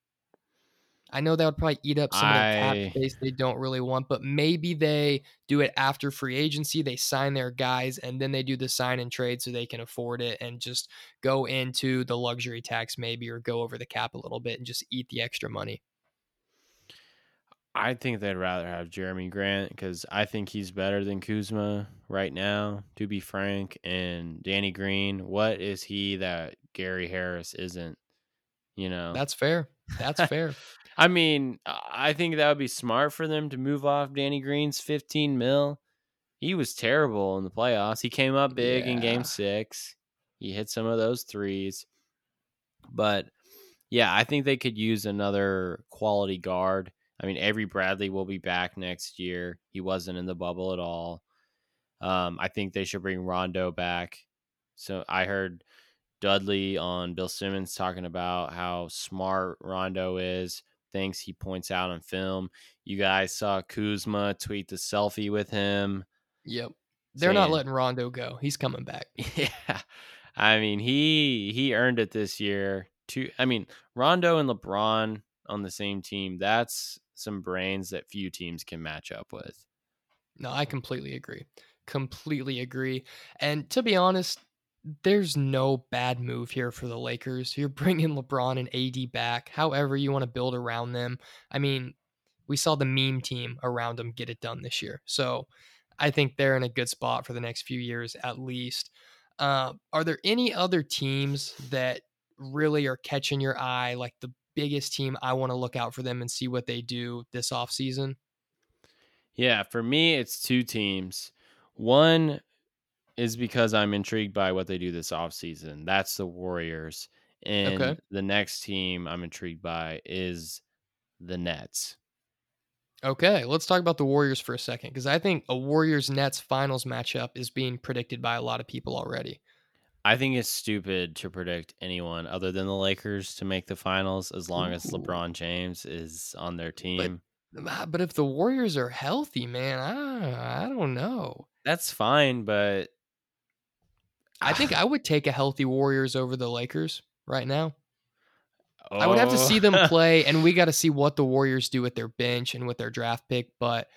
I know that would probably eat up some I... of the cap space they don't really want, but maybe they do it after free agency. They sign their guys and then they do the sign and trade so they can afford it and just go into the luxury tax, maybe, or go over the cap a little bit and just eat the extra money.
I think they'd rather have Jerami Grant because I think he's better than Kuzma right now, to be frank. And Danny Green, what is he that Gary Harris isn't? You know,
that's fair. That's <laughs> fair.
I mean, I think that would be smart for them to move off Danny Green's 15 mil. He was terrible in the playoffs. He came up big yeah. in game six. He hit some of those threes. But yeah, I think they could use another quality guard I mean, Avery Bradley will be back next year. He wasn't in the bubble at all. Um, I think they should bring Rondo back. So I heard Dudley on Bill Simmons talking about how smart Rondo is, things he points out on film. You guys saw Kuzma tweet the selfie with him.
Yep. They're saying, not letting Rondo go. He's coming back. <laughs>
Yeah. I mean, he he earned it this year. Two I mean, Rondo and LeBron on the same team. That's some brains that few teams can match up with.
No, I completely agree. Completely agree. And to be honest, there's no bad move here for the Lakers. You're <laughs> bringing LeBron and AD back, however you want to build around them. I mean, we saw the meme team around them get it done this year. So I think they're in a good spot for the next few years at least. Uh, are there any other teams that really are catching your eye, like the biggest team I want to look out for them and see what they do this offseason?
Yeah, for me, it's two teams. One is because I'm intrigued by what they do this offseason. That's the Warriors. And okay. the next team I'm intrigued by is the Nets.
Okay, let's talk about the Warriors for a second because I think a Warriors Nets finals matchup is being predicted by a lot of people already.
I think it's stupid to predict anyone other than the Lakers to make the finals as long as LeBron James is on their team.
But, ah, but if the Warriors are healthy, man, I, I don't know.
That's fine, but
I think I <sighs> would take a healthy Warriors over the Lakers right now. Oh. I would have to see them oh. play, and we <laughs> got to see what the Warriors do with their bench and with their draft pick. But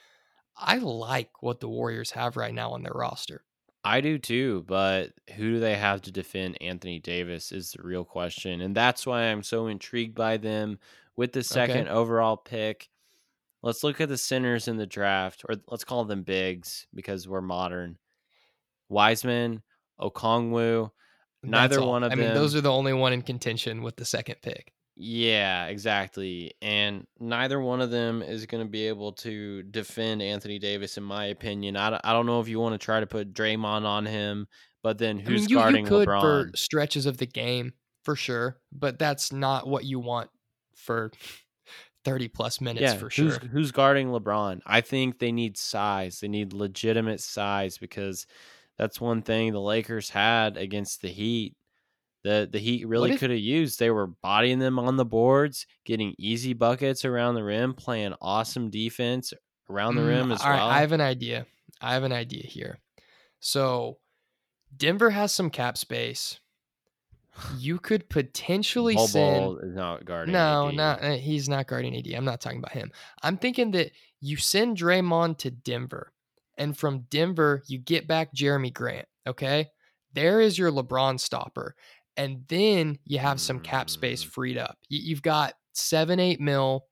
I like what the Warriors have right now on their roster.
I do too, but who do they have to defend Anthony Davis is the real question. And that's why I'm so intrigued by them with the second okay. overall pick. Let's look at the centers in the draft, or let's call them bigs because we're modern. Wiseman, Okongwu, neither one of I them. I mean,
those are the only one in contention with the second pick.
Yeah, exactly. And neither one of them is going to be able to defend Anthony Davis, in my opinion. I, I don't know if you want to try to put Draymond on him, but then who's I mean, you, guarding
you could
LeBron?
for stretches of the game, for sure. But that's not what you want for 30 plus minutes
yeah,
for
who's
sure.
who's guarding LeBron? I think they need size. They need legitimate size because that's one thing the Lakers had against the Heat. The the Heat really could have used. They were bodying them on the boards, getting easy buckets around the rim, playing awesome defense around the
Mm,
rim as
all right,
well.
I have an idea. I have an idea here. So Denver has some cap space. You could potentially
Bol
send
is not guarding.
No,
AD.
not uh, he's not guarding AD. I'm not talking about him. I'm thinking that you send Draymond to Denver, and from Denver you get back Jerami Grant. Okay, there is your LeBron stopper, and then you have some cap space
Mm.
freed up. You, you've got seven, eight mil.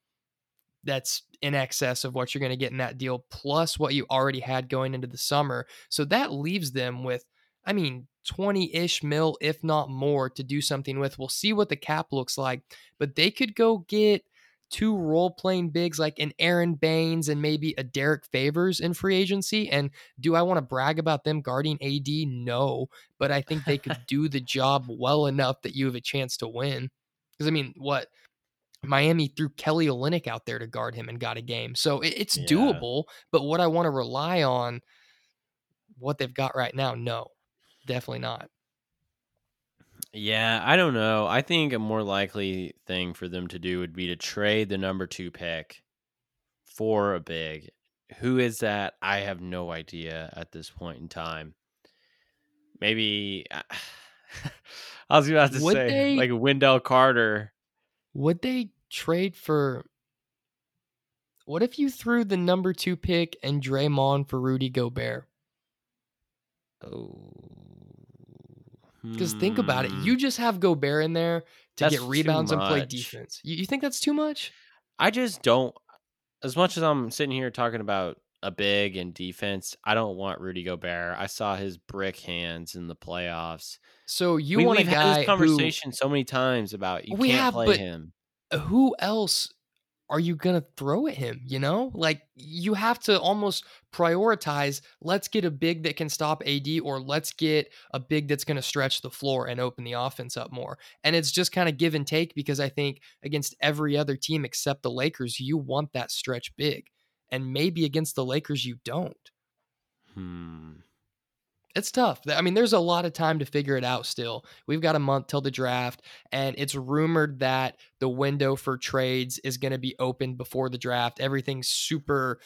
That's in excess of what you're going to get in that deal, plus what you already had going into the summer. So that leaves them with, I mean, 20 ish mil, if not more, to do something with. We'll see what the cap looks like, but they could go get two role playing bigs like an Aron Baynes and maybe a Derrick Favors in free agency. And do I want to brag about them guarding AD? No, but I think they could <laughs> do the job well enough that you have a chance to win. Because, I mean, what? Miami threw Kelly Olynyk out there to guard him and got a game. So it, it's
Yeah.
doable, but what I want to rely on, what they've got right now, no, definitely not.
Yeah, I don't know. I think a more likely thing for them to do would be to trade the number two pick for a big. Who is that? I have no idea at this point in time. Maybe uh, <laughs> I was about to
Would
say
they-
like Wendell Carter.
Would they trade for? What if you threw the number two pick and Draymond for Rudy Gobert?
Oh,
Because think about it,
hmm.
you just have Gobert in there to
That's
get rebounds and play defense. You, you think that's too much?
I just don't. As much as I'm sitting here talking about a big and defense, I don't want Rudy Gobert. I saw his brick hands in the playoffs.
So you
we,
want a
we've had
guy
this conversation so many times about you
We
can't
have,
play him.
who who else are you going to throw at him, you know? Like you have to almost prioritize let's get a big that can stop AD or let's get a big that's going to stretch the floor and open the offense up more. And it's just kind of give and take because I think against every other team except the Lakers, you want that stretch big. And maybe against the Lakers you don't.
Hmm.
It's tough. I mean, there's a lot of time to figure it out still. We've got a month till the draft, and it's rumored that the window for trades is going to be opened before the draft. Everything's super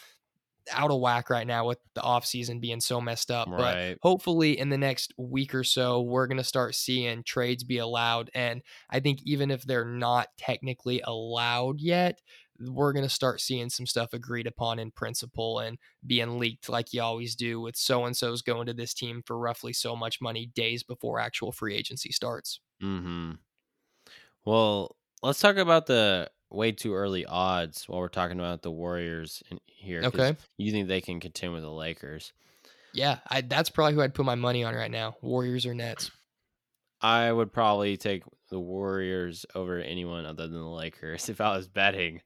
out of whack right now with the offseason being so messed up.
Right.
But hopefully, in the next week or so, we're going to start seeing trades be allowed. And I think even if they're not technically allowed yet, we're going to start seeing some stuff agreed upon in principle and being leaked like you always do with so and so's going to this team for roughly so much money days before actual free agency starts.
Hmm. Well, let's talk about the way too early odds while we're talking about the Warriors in here.
Okay.
You think they can contend with the Lakers?
Yeah, I, that's probably who I'd put my money on right now Warriors or Nets.
I would probably take the Warriors over anyone other than the Lakers <laughs> if I was betting.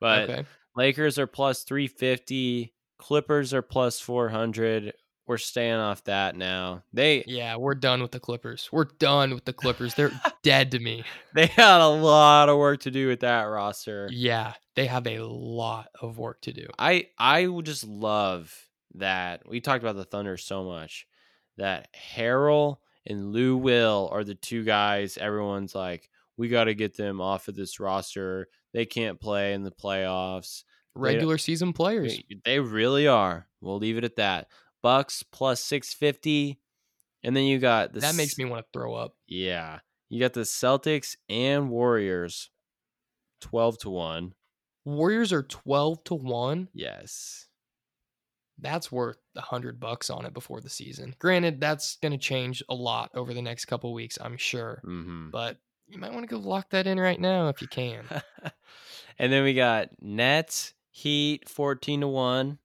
But
okay.
Lakers are plus 350, Clippers are plus 400. We're staying off that now. They
Yeah, we're done with the Clippers. We're done with the Clippers. They're <laughs> dead to me.
they got a lot of work to do with that roster.
Yeah, they have a lot of work to do.
I I would just love that. We talked about the Thunder so much that Harrell and Lou Will are the two guys everyone's like we got to get them off of this roster. They can't play in the playoffs.
Regular season players.
They, really are. We'll leave it at that. Bucks plus 650 and then you got the
That makes me want to throw up.
Yeah. You got the Celtics and Warriors 12 to 1.
Warriors are 12 to 1.
Yes.
That's worth a hundred bucks on it before the season. Granted, that's going to change a lot over the next couple weeks, I'm sure.
Mhm.
But you might want to go lock that in right now if you can. <laughs>
and then we got Nets, Heat, fourteen to one.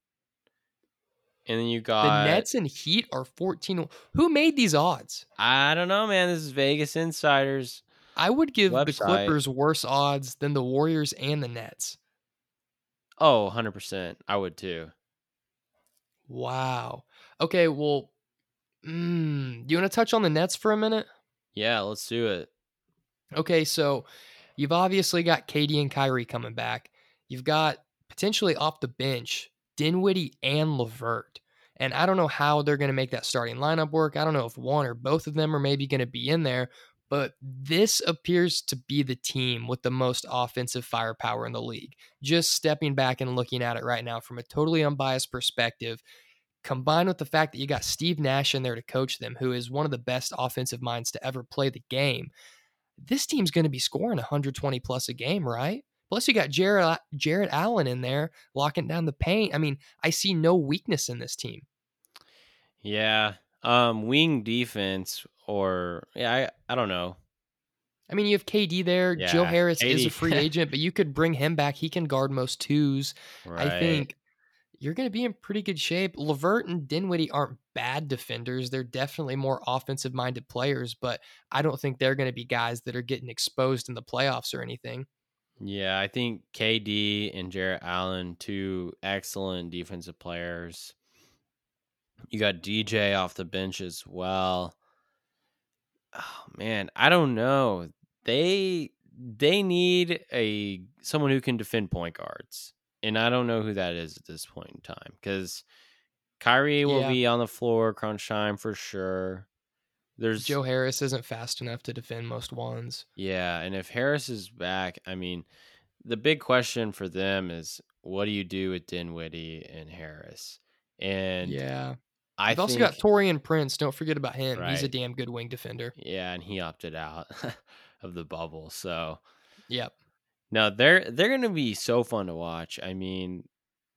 And then you got the
Nets and Heat are 14. Who made these odds?
I don't know, man. This is Vegas Insiders.
I would give the Clippers worse odds than the Warriors and the Nets.
Oh, 100%. I would too.
Wow. Okay, well, mm, do you want to touch on the Nets for a minute?
Yeah, let's do it.
Okay, so you've obviously got KD and Kyrie coming back. you've got potentially off the bench Dinwiddie and LeVert. And I don't know how they're going to make that starting lineup work. I don't know if one or both of them are maybe going to be in there, but this appears to be the team with the most offensive firepower in the league. Just stepping back and looking at it right now from a totally unbiased perspective, combined with the fact that you got Steve Nash in there to coach them, who is one of the best offensive minds to ever play the game, this team's going to be scoring 120 plus a game, right? Plus, you got Jared, Jarrett Allen in there locking down the paint. I mean, I see no weakness in this team.
Yeah. Um, wing defense or yeah, I, I don't know.
I mean, you have KD there.
Yeah,
Joe Harris is a free <laughs> agent, but you could bring him back. He can guard most twos.
Right.
I think you're going to be in pretty good shape. Levert and Dinwiddie aren't bad defenders. They're definitely more offensive minded players, but I don't think they're going to be guys that are getting exposed in the playoffs or anything.
Yeah, I think KD and Jarrett Allen, two excellent defensive players. You got DJ off the bench as well. Oh man, I don't know. They they need a someone who can defend point guards. And I don't know who that is at this point in time cuz Kyrie will
Yeah.
be on the floor crunch time for sure. There's
Joe Harris isn't fast enough to defend most ones.
Yeah, and if Harris is back, I mean, the big question for them is what do you do with Dinwiddie and Harris? And
yeah.
I
You've also
think,
got Taurean Prince. Don't forget about him. He's a damn good wing defender.
yeah, and he opted out <laughs> of the bubble. So
Yep.
no, they're they're gonna be so fun to watch. I mean,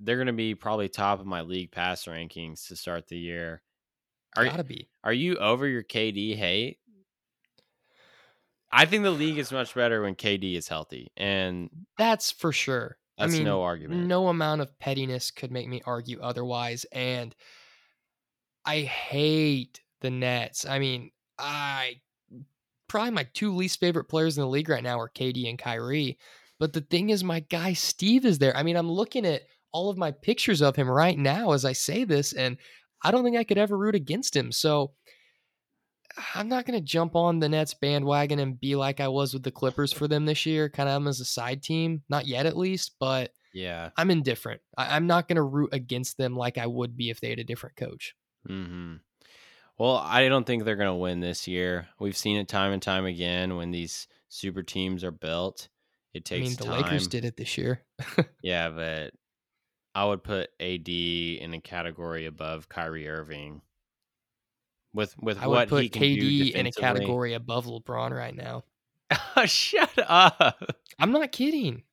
they're gonna be probably top of my league pass rankings to start the year. Are
Gotta be.
are you over your KD hate? I think the league is much better when KD is healthy, and
That's for sure.
that's
I mean,
no argument.
no amount of pettiness could make me argue otherwise. And I hate the Nets. I mean, I probably my two least favorite players in the league right now are KD and Kyrie. But the thing is, my guy Steve is there. I mean, I'm looking at all of my pictures of him right now as I say this, and I don't think I could ever root against him. So I'm not going to jump on the Nets bandwagon and be like I was with the Clippers for them this year, kind of as a side team. Not yet, at least, but
Yeah.
I'm indifferent. I- I'm not going to root against them like I would be if they had a different coach.
Hmm Well, I don't think they're going to win this year. We've seen it time and time again when these super teams are built. It
I
takes
mean, the
time.
Lakers did it this year. <laughs>
Yeah, but I would put AD in a category above Kyrie Irving. With with
I would put
he can do
KD in a category above LeBron right now. <laughs>
Shut up!
I'm not kidding.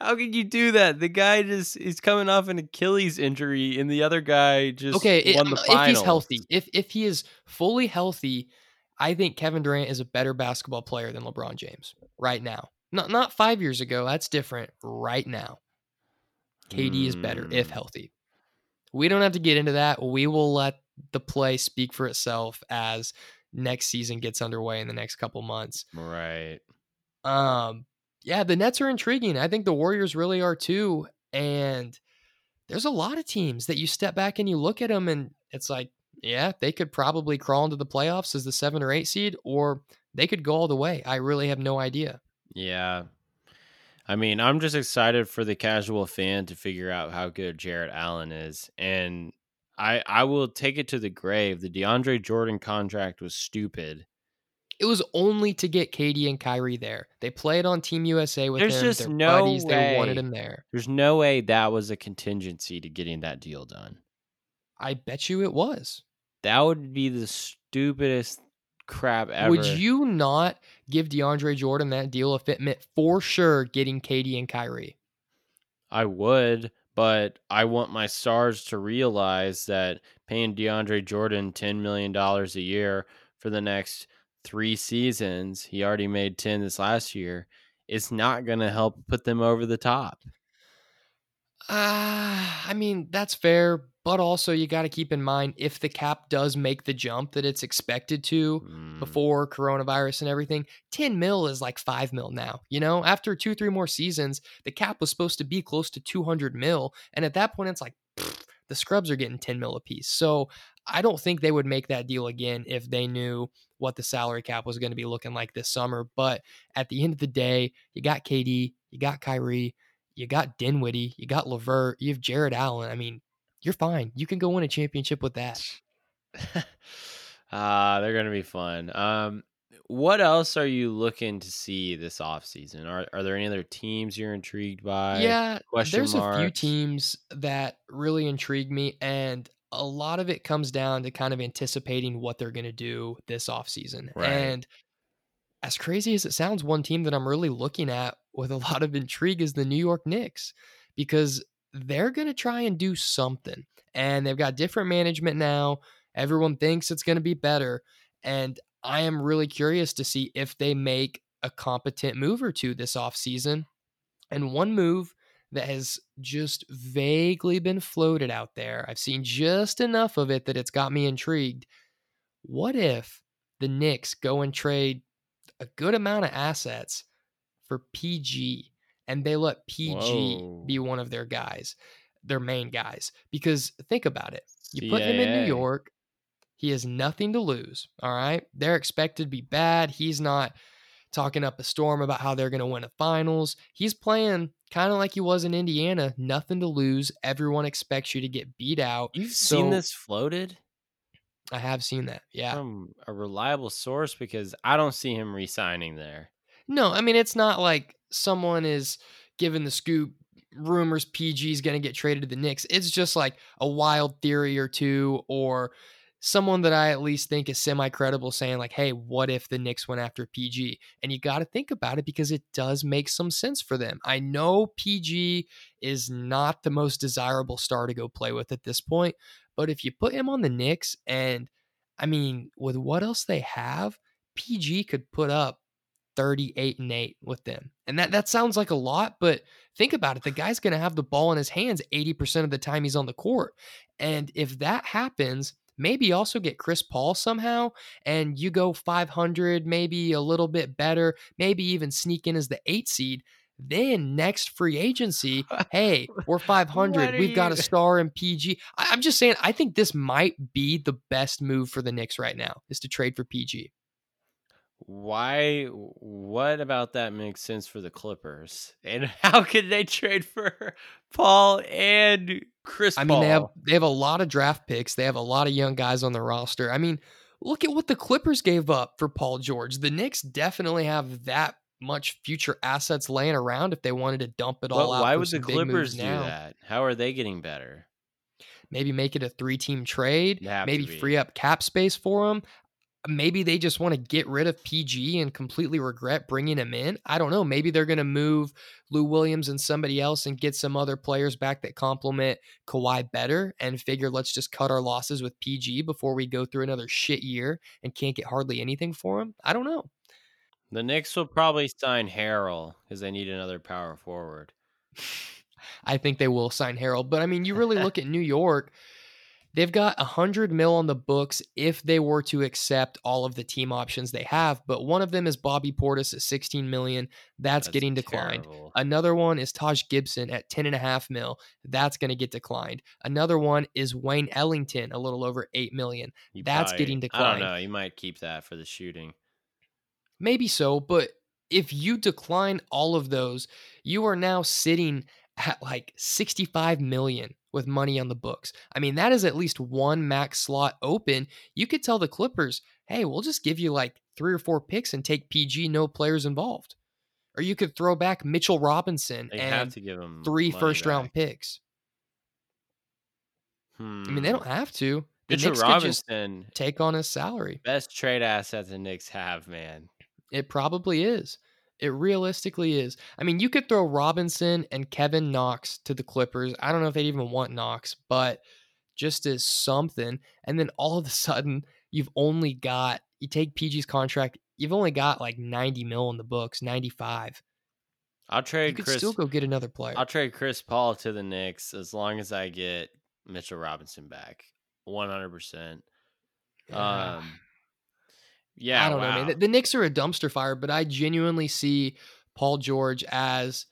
How could you do that? The guy just is coming off an Achilles injury, and the other guy just
Okay, it-
won the
if he's healthy, if if he is fully healthy, I think Kevin Durant is a better basketball player than LeBron James right now. Not not five years ago. That's different. Right now, KD is better if
Hmm.
healthy. We don't have to get into that. We will let the play speak for itself as next season gets underway in the next couple months.
Right.
Um, yeah, the Nets are intriguing. I think the Warriors really are too. And there's a lot of teams that you step back and you look at them and it's like, yeah, they could probably crawl into the playoffs as the seven or eight seed, or they could go all the way. I really have no idea.
Yeah. I mean, I'm just excited for the casual fan to figure out how good Jarrett Allen is. And I I will take it to the grave. The DeAndre Jordan contract was stupid.
It was only to get KD and Kyrie there. They played on Team USA with
There's
him.
just no
buddies. They wanted him there.
There's no way that was a contingency to getting that deal done.
I bet you it was.
That would be the stupidest crap ever.
Would you not give DeAndre Jordan that deal if it meant for sure getting KD and Kyrie?
I would, but I want my stars to realize that paying DeAndre Jordan $10 million a year for the next three seasons, he already made 10 this last year, is not going to help put them over the top.
Ah, I mean, that's fair, but also you got to keep in mind if the cap does make the jump that it's expected to
Mm,
before coronavirus and everything, 10 mil is like 5 mil now. You know, after 2 3 more seasons, the cap was supposed to be close to 200 mil, and at that point it's like pfft, the scrubs are getting 10 mil a piece. So, I don't think they would make that deal again if they knew what the salary cap was going to be looking like this summer, but at the end of the day, you got KD, you got Kyrie, you got Dinwiddie, you got LeVert, you have Jarrett Allen. I mean, you're fine. You can go win a championship with that.
uh, <laughs> they're gonna be fun. Um, what else are you looking to see this offseason? Are are there any other teams you're intrigued by?
Yeah,
Question
there's a few teams that really intrigue me, and a lot of it comes down to kind of anticipating what they're going to do this offseason.
Right.
And as crazy as it sounds, one team that I'm really looking at with a <laughs> lot of intrigue is the New York Knicks because they're going to try and do something. And they've got different management now. Everyone thinks it's going to be better. And I am really curious to see if they make a competent move or two this offseason. And one move that has just vaguely been floated out there, I've seen just enough of it that it's got me intrigued. What if the Knicks go and trade a good amount of assets for PG and they let PG be one of their guys, their main guys? Because think about it. You put him in New York, he has nothing to lose. All right. They're expected to be bad. He's not talking up a storm about how they're going to win a finals. He's playing kind of like he was in Indiana, nothing to lose. Everyone expects you to get beat out.
You've seen this floated
I have seen that. Yeah.
from a reliable source because I don't see him re-signing there.
No, I mean, it's not like someone is giving the scoop rumors PG is going to get traded to the Knicks. It's just like a wild theory or two, or someone that I at least think is semi credible saying, like, hey, what if the Knicks went after PG? And you got to think about it because it does make some sense for them. I know PG is not the most desirable star to go play with at this point, but if you put him on the Knicks, and I mean, with what else they have, PG could put up 38 and 8 with them. And that that sounds like a lot, but think about it. The guy's going to have the ball in his hands 80% of the time he's on the court. And if that happens, maybe also get Chris Paul somehow and you go 500, maybe a little bit better, maybe even sneak in as the 8 seed. Then next free agency, <laughs> hey, we're 500. We've got a star in PG. I, I'm just saying, I think this might be the best move for the Knicks right now is to trade for PG.
Why? What about that makes sense for the Clippers? <laughs> And how could they trade for Paul and Chris?
I mean, they have they have a lot of draft picks. They have a lot of young guys on the roster. I mean, look at what the Clippers gave up for Paul George. The Knicks definitely have that much future assets laying around if they wanted to dump it all out.
why would the
some big moves
Clippers do
now.
that? How are they getting better?
Maybe make it a three-team trade.
They
Maybe free up cap space for them. Maybe they just want to get rid of PG and completely regret bringing him in. I don't know. Maybe they're going to move Lou Williams and somebody else and get some other players back that complement Kawhi better and figure let's just cut our losses with PG before we go through another shit year and can't get hardly anything for him. I don't know.
The Knicks will probably sign Harrell because they need another power forward. <laughs>
I think they will sign Harrell. But I mean, you really look at New York, they've got a hundred mil on the books if they were to accept all of the team options they have. But one of them is Bobby Portis at 16 million. That's, getting declined.
terrible.
Another one is Taj Gibson at 10 and a half mil. That's going to get declined. Another one is Wayne Ellington, a little over 8 million.
You
that's
probably-
getting declined.
I don't know. You might keep that for the shooting.
Maybe so, but if you decline all of those, you are now sitting at like 65 million with money on the books. I mean, that is at least one max slot open. You could tell the Clippers, hey, we'll just give you like three or four picks and take PG, no players involved. Or you could throw back Mitchell Robinson
They have
and
to give them
three first round picks. I mean, they don't have to. The
Hmm. Mitchell
Knicks
Robinson,
take on his salary.
best trade asset the Knicks have, man.
It probably is. It realistically is. I mean, you could throw Robinson and Kevin Knox to the Clippers. I don't know if they'd even want Knox, but just as something. And then all of a sudden, you've only got, you take PG's contract, you've only got like 90 mil in the books, 95.
I'll
You
trade
could
Chris.
still go get another player.
I'll trade Chris Paul to the Knicks as long as I get Mitchell Robinson back. One hundred percent.
Yeah.
Um. Yeah,
I don't know,
wow.
man. The, the Knicks are a dumpster fire, but I genuinely see Paul George as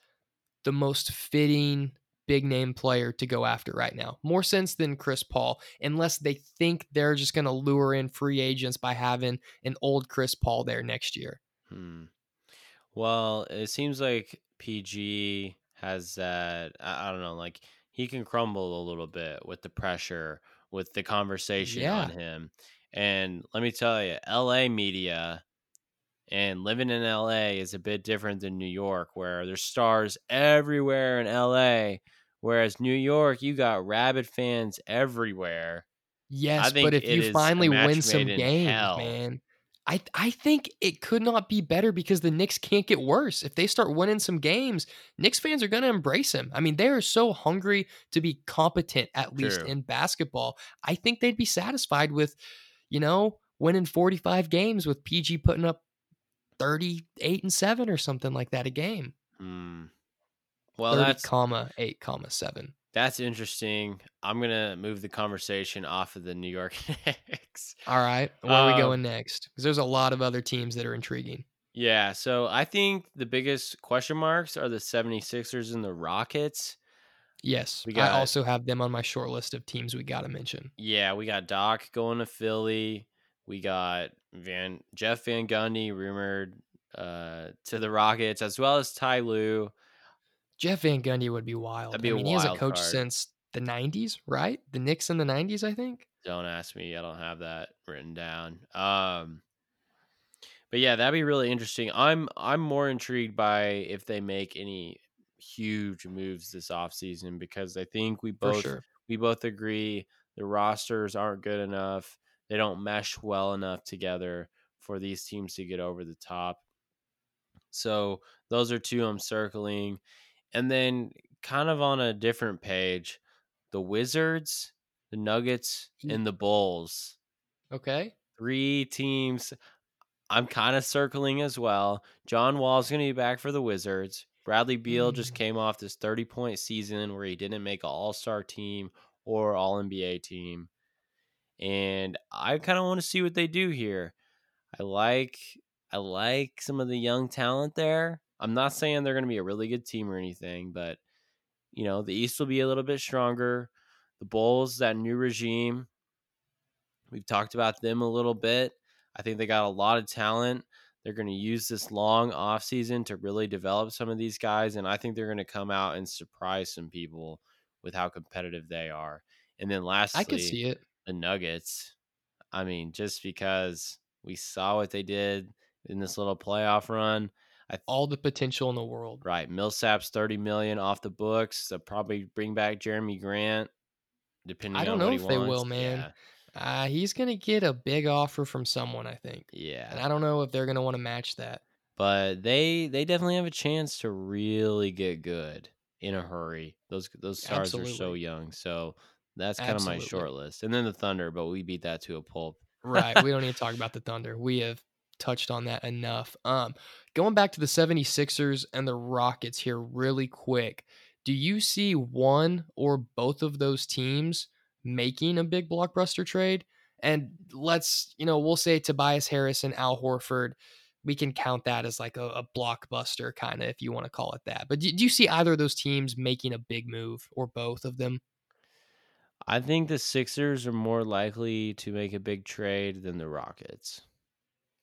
the most fitting big name player to go after right now. More sense than Chris Paul, unless they think they're just going to lure in free agents by having an old Chris Paul there next year.
Hmm. Well, it seems like PG has that I, I don't know, like he can crumble a little bit with the pressure, with the conversation on him. And let me tell you, LA media and living in LA is a bit different than New York, where there's stars everywhere in LA. Whereas New York, you got rabid fans everywhere.
Yes, but if you finally win some games,
hell.
man, I I think it could not be better because the Knicks can't get worse. If they start winning some games, Knicks fans are going to embrace him. I mean, they are so hungry to be competent, at least in basketball. I think they'd be satisfied with, you know, winning 45 games with PG putting up 38 and 7 or something like that a game.
Hmm. Well,
30
that's
comma 8 comma 7.
that's interesting. I'm gonna move the conversation off of the New York <laughs> Knicks.
All right, where are we
Um,
going next? Because there's a lot of other teams that are intriguing.
Yeah, so I think the biggest question marks are the 76ers and the Rockets.
Yes,
We
I also have them on my short list of teams we got to mention.
Yeah, we got Doc going to Philly. We got Van Jeff Van Gundy rumored uh, to the Rockets, as well as Ty Lue.
Jeff Van Gundy would be wild.
That'd be
I
a
mean, he hasn't
wild card.
since the '90s, right? The Knicks in the '90s, I think.
Don't ask me. I don't have that written down. Um, but yeah, that'd be really interesting. I'm I'm more intrigued by if they make any huge moves this offseason because I think we both
sure.
we both agree the rosters aren't good enough. They don't mesh well enough together for these teams to get over the top. So those are two I'm circling. And then kind of on a different page, the Wizards, the Nuggets, and the Bulls.
Okay.
Three teams I'm kind of circling as well. John Wall's going to be back for the Wizards. Bradley Beal just
Mm.
came off this 30 point season where he didn't make an all star team or all NBA team. And I kind of want to see what they do here. I like I like some of the young talent there. I'm not saying they're going to be a really good team or anything, but you know, the East will be a little bit stronger. The Bulls, that new regime, we've talked about them a little bit. I think they got a lot of talent. They're going to use this long offseason to really develop some of these guys. And I think they're going to come out and surprise some people with how competitive they are. And then lastly,
I could see it.
the Nuggets. I mean, just because we saw what they did in this little playoff run. I th-
All the potential in the world.
right, Millsap's thirty million off the books. They'll probably bring back Jerami Grant, depending
I don't
on
know if they
wants.
will, man.
Yeah,
Uh, he's gonna get a big offer from someone, I think,
yeah.
and I don't know if they're gonna want to match that.
but they they definitely have a chance to really get good in a hurry. Those those stars are so young, so that's kind of my short list. And then the Thunder, but we beat that to a pulp.
Right. we don't need to talk <laughs> about the Thunder. We have touched on that enough. Um, going back to the 76ers and the Rockets here really quick. Do you see one or both of those teams making a big blockbuster trade? And let's, you know, we'll say Tobias Harris and Al Horford. We can count that as like a, a blockbuster kind of, if you want to call it that. But do, do you see either of those teams making a big move or both of them?
I think the Sixers are more likely to make a big trade than the Rockets.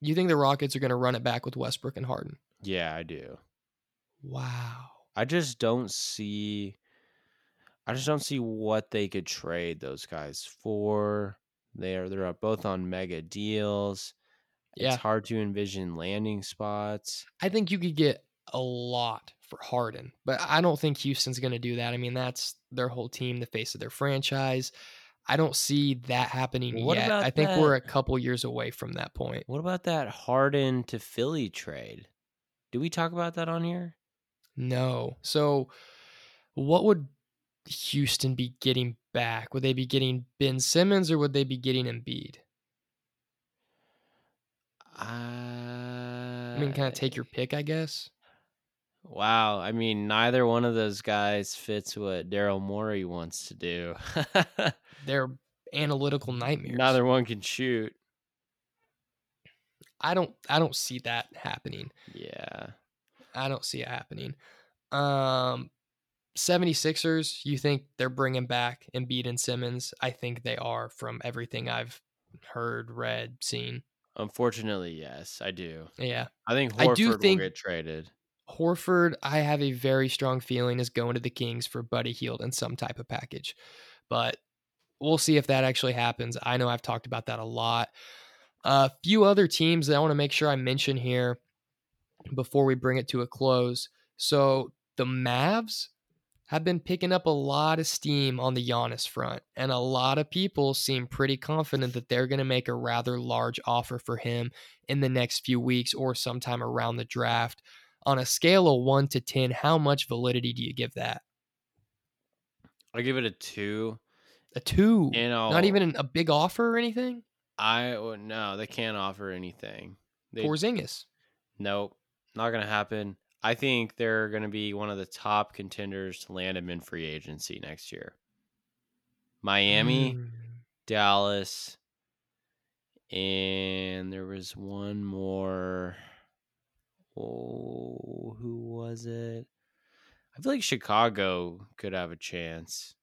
You think the Rockets are going to run it back with Westbrook and Harden?
Yeah, I do.
Wow.
I just don't see I just don't see what they could trade those guys for. They're they're uh, both on mega deals.
Yeah.
It's hard to envision landing spots.
I think you could get a lot for Harden, but I don't think Houston's going to do that. I mean, that's their whole team, the face of their franchise. I don't see that happening
What
yet. I think we're a couple years away from that point.
What about that Harden to Philly trade? Do we talk about that on here?
No. So, what would Houston be getting back? Would they be getting Ben Simmons or would they be getting Embiid? I mean, kind of take your pick, I guess.
Wow, I mean, neither one of those guys fits what Daryl Morey wants to do. <laughs>
They're analytical nightmares.
neither one can shoot.
I don't. I don't see that happening.
Yeah.
I don't see it happening. Um 76ers, you think they're bringing back Embiid and Simmons? I think they are from everything I've heard, read, seen.
Unfortunately, yes, I do.
Yeah.
I think
I
Horford
do
will get traded.
Horford, I have a very strong feeling is going to the Kings for Buddy Hield in some type of package. But we'll see if that actually happens. I know I've talked about that a lot. A few other teams that I want to make sure I mention here before we bring it to a close. So the Mavs have been picking up a lot of steam on the Giannis front, and a lot of people seem pretty confident that they're going to make a rather large offer for him in the next few weeks or sometime around the draft. On a scale of one to 10, how much validity do you give that?
I give it a two.
A two?
You know,
Not even a big offer or anything?
I no, they can't offer anything. They,
Porzingis.
nope, not gonna happen. I think they're gonna be one of the top contenders to land him in free agency next year. Miami,
Mm.
Dallas, and there was one more. Oh, who was it? I feel like Chicago could have a chance.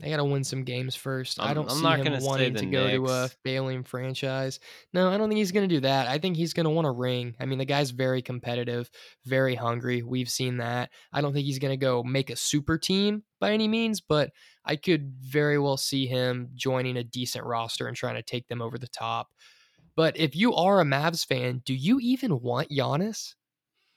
They got to win some games first. I
I'm-
don't
I'm
see
not
him wanting to go to a failing franchise. No, I don't think he's going to do that. I think he's going to want a ring. I mean, the guy's very competitive, very hungry. We've seen that. I don't think he's going to go make a super team by any means, but I could very well see him joining a decent roster and trying to take them over the top. But if you are a Mavs fan, do you even want Giannis?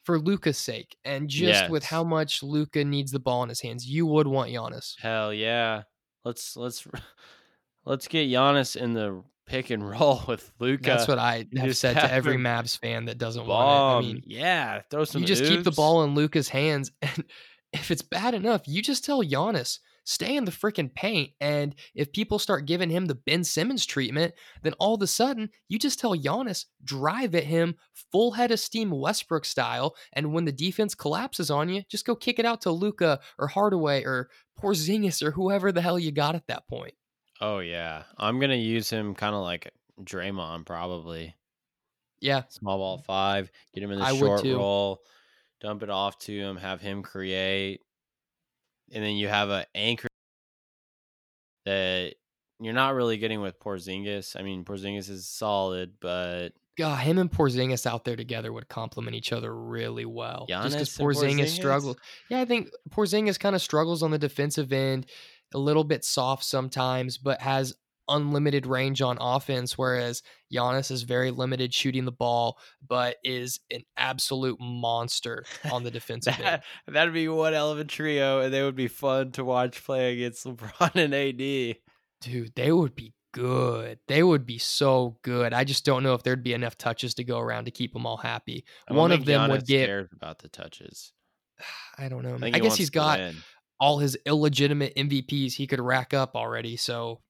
For Luka's sake, and just with how much Luka needs the ball in his hands, you would want Giannis.
Hell yeah. Let's let's <laughs> let's get Giannis in the pick and roll <laughs> with Luka.
That's what I have said to every Mavs fan that doesn't want it. I mean,
yeah, throw some.
you just keep the ball in Luka's hands, <laughs> and if it's bad enough, you just tell Giannis stay in the freaking paint. And if people start giving him the Ben Simmons treatment, then all of a sudden you just tell Giannis drive at him full head of steam Westbrook style. And when the defense collapses on you, just go kick it out to Luka or Hardaway or Porzingis or whoever the hell you got at that point.
Oh yeah, I'm gonna use him kind of like Draymond, probably
Yeah,
small ball five. Get him in the
I
short roll, dump it off to him, have him create, and then you have an anchor that you're not really getting with Porzingis. I mean, Porzingis is solid, but
God, him and Porzingis out there together would complement each other really well. Just because
Giannis
Porzingis,
Porzingis?
struggles. Yeah, I think Porzingis kind of struggles on the defensive end, a little bit soft sometimes, but has unlimited range on offense. Whereas Giannis is very limited shooting the ball, but is an absolute monster on the <laughs> defensive end.
that that'd be one hell of a trio, and they would be fun to watch play against <laughs> LeBron and AD.
Dude, they would be good. They would be so good. I just don't know if there'd be enough touches to go around to keep them all happy. One of them
Giannis
would get.
cares about the touches. <sighs>
I don't know.
I,
man.
think
I
he
guess
wants
he's
to
got
win.
all his illegitimate MVPs he could rack up already. So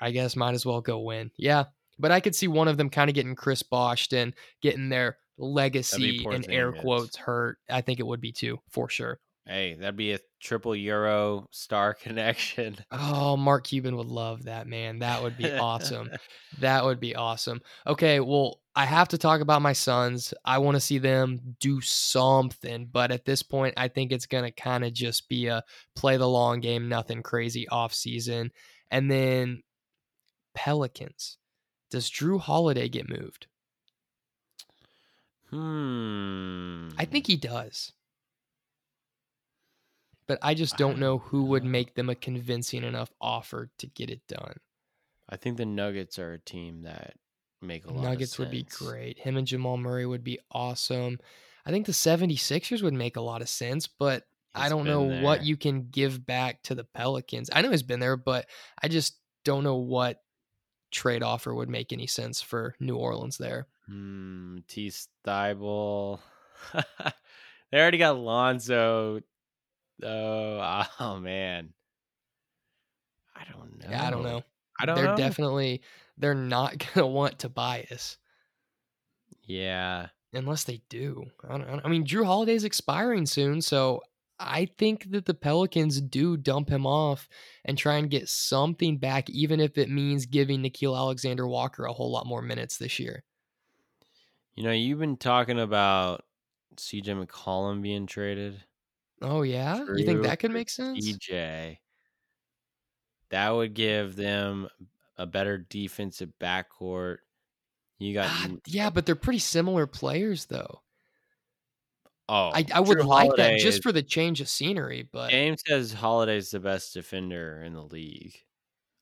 I guess might as well go win. Yeah. But I could see one of them kind of getting Chris Boshed and getting their legacy and air quotes hurt. I think it would be too, for sure.
Hey, that'd be a triple Euro star <laughs> connection.
Oh, Mark Cuban would love that, man. That would be awesome. <laughs> That would be awesome. Okay, well, I have to talk about my sons. I want to see them do something, but at this point, I think it's going to kind of just be a play the long game, nothing crazy off season. And then Pelicans. Does Jrue Holiday get moved?
Hmm.
I think he does. But I just don't know who would <sighs> make them a convincing enough offer to get it done.
I think the Nuggets are a team that make a lot of Nuggets
would be great. Him and Jamal Murray would be awesome. I think the 76ers would make a lot of sense, but I don't know
been
what you can give back to the Pelicans. I know he's been there, but I just don't know what trade offer would make any sense for New Orleans there.
Hmm. T. Steibel. <laughs> they already got Lonzo. Oh, <laughs> oh man. I don't know.
Yeah, I don't know.
I don't
they're
know.
definitely they're not <laughs> going to want Tobias
yeah.
unless they do. I, don't, I mean, Jrue Holiday's expiring soon, so I think that the Pelicans do dump him off and try and get something back, even if it means giving Nickeil Alexander Walker a whole lot more minutes this year.
You know, you've been talking about CJ McCollum being traded.
Oh yeah, you think that could make sense?
CJ. That would give them a better defensive backcourt. You got
Ah, yeah, but they're pretty similar players, though.
Oh,
I, I would like
Holiday
that just
is-
for the change of scenery, but
James says Holiday's the best defender in the league.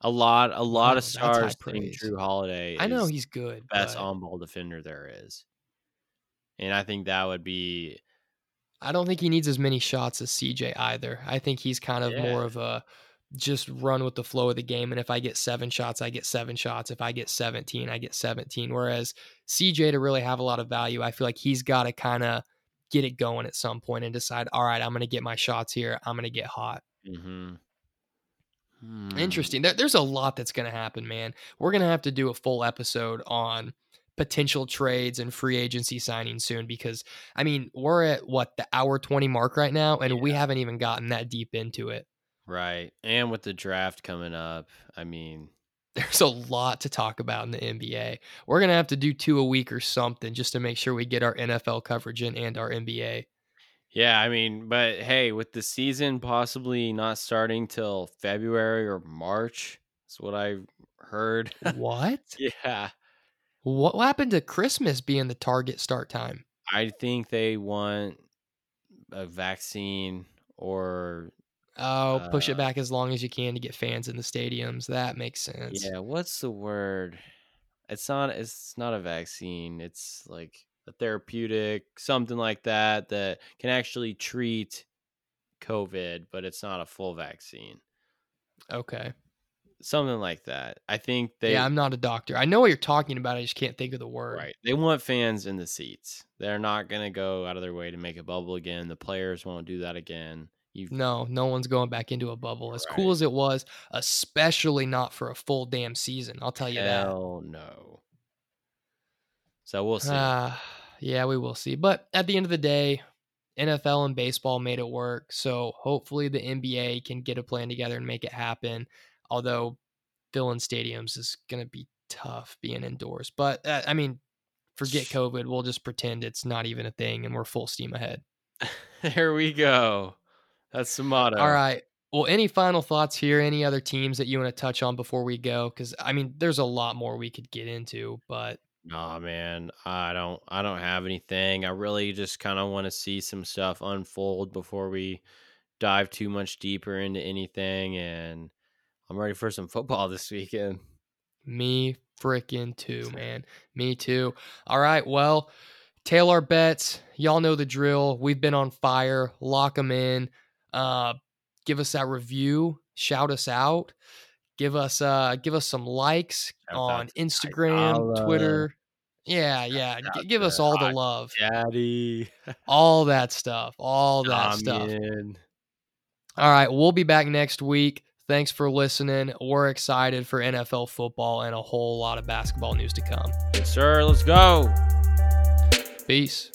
A lot, a lot
Wow,
of
that's high
stars think
praise.
Jrue Holiday.
I know
is
he's good.
the best
but
on-ball defender there is, and I think that would be
I don't think he needs as many shots as CJ either. I think he's kind of more of a just run with the flow of the game. And if I get seven shots, I get seven shots. If I get 17, I get 17. Whereas CJ to really have a lot of value, I feel like he's got to kind of get it going at some point and decide, all right, I'm going to get my shots here. I'm going to get hot.
hmm
Interesting. There, there's a lot that's going to happen, man. We're going to have to do a full episode on potential trades and free agency signings soon because, I mean, we're at what, the hour 20 mark right now, and we haven't even gotten that deep into it.
Right, and with the draft coming up, I mean,
There's a lot to talk about in the NBA. We're going to have to do two a week or something just to make sure we get our NFL coverage in and our NBA.
yeah, I mean, but hey, with the season possibly not starting till February or March, that's what I heard.
what? <laughs>
yeah,
What happened to Christmas being the target start time?
I think they want a vaccine or
Oh, push
Uh,
it back as long as you can to get fans in the stadiums. That makes sense.
yeah, what's the word? It's not it's not a vaccine. It's like a therapeutic, something like that that can actually treat COVID, but it's not a full vaccine.
Okay.
Something like that. I think they
yeah, I'm not a doctor. I know what you're talking about. I just can't think of the word.
right. They want fans in the seats. They're not going to go out of their way to make a bubble again. The players won't do that again. You
No, no one's going back into a bubble. As cool as it was, especially not for a full damn season. I'll tell you that.
hell no. So we'll see.
Ah, yeah, we will see. But at the end of the day, NFL and baseball made it work. So hopefully the NBA can get a plan together and make it happen. Although filling stadiums is going to be tough being indoors. But uh, I mean, forget <laughs> COVID. We'll just pretend it's not even a thing and we're full steam ahead. <laughs>
there we go. That's the motto.
All right. Well, any final thoughts here? Any other teams that you want to touch on before we go? Because I mean, there's a lot more we could get into, but
Nah, man, I don't. I don't have anything. I really just kind of want to see some stuff unfold before we dive too much deeper into anything. And I'm ready for some football <laughs> this weekend.
Me freaking too, man. <laughs> Me too. All right. Well, tail our bets. Y'all know the drill. We've been on fire. Lock them in. Uh, give us that review. Shout us out. Give us uh give us some likes
Shout
on Instagram, Twitter. Yeah, yeah. G- give us all the love.
Daddy, <laughs>
All that stuff. All that stuff.
Damian.
All right, we'll be back next week. Thanks for listening. We're excited for NFL football and a whole lot of basketball news to come.
Yes, sir. Let's go.
Peace.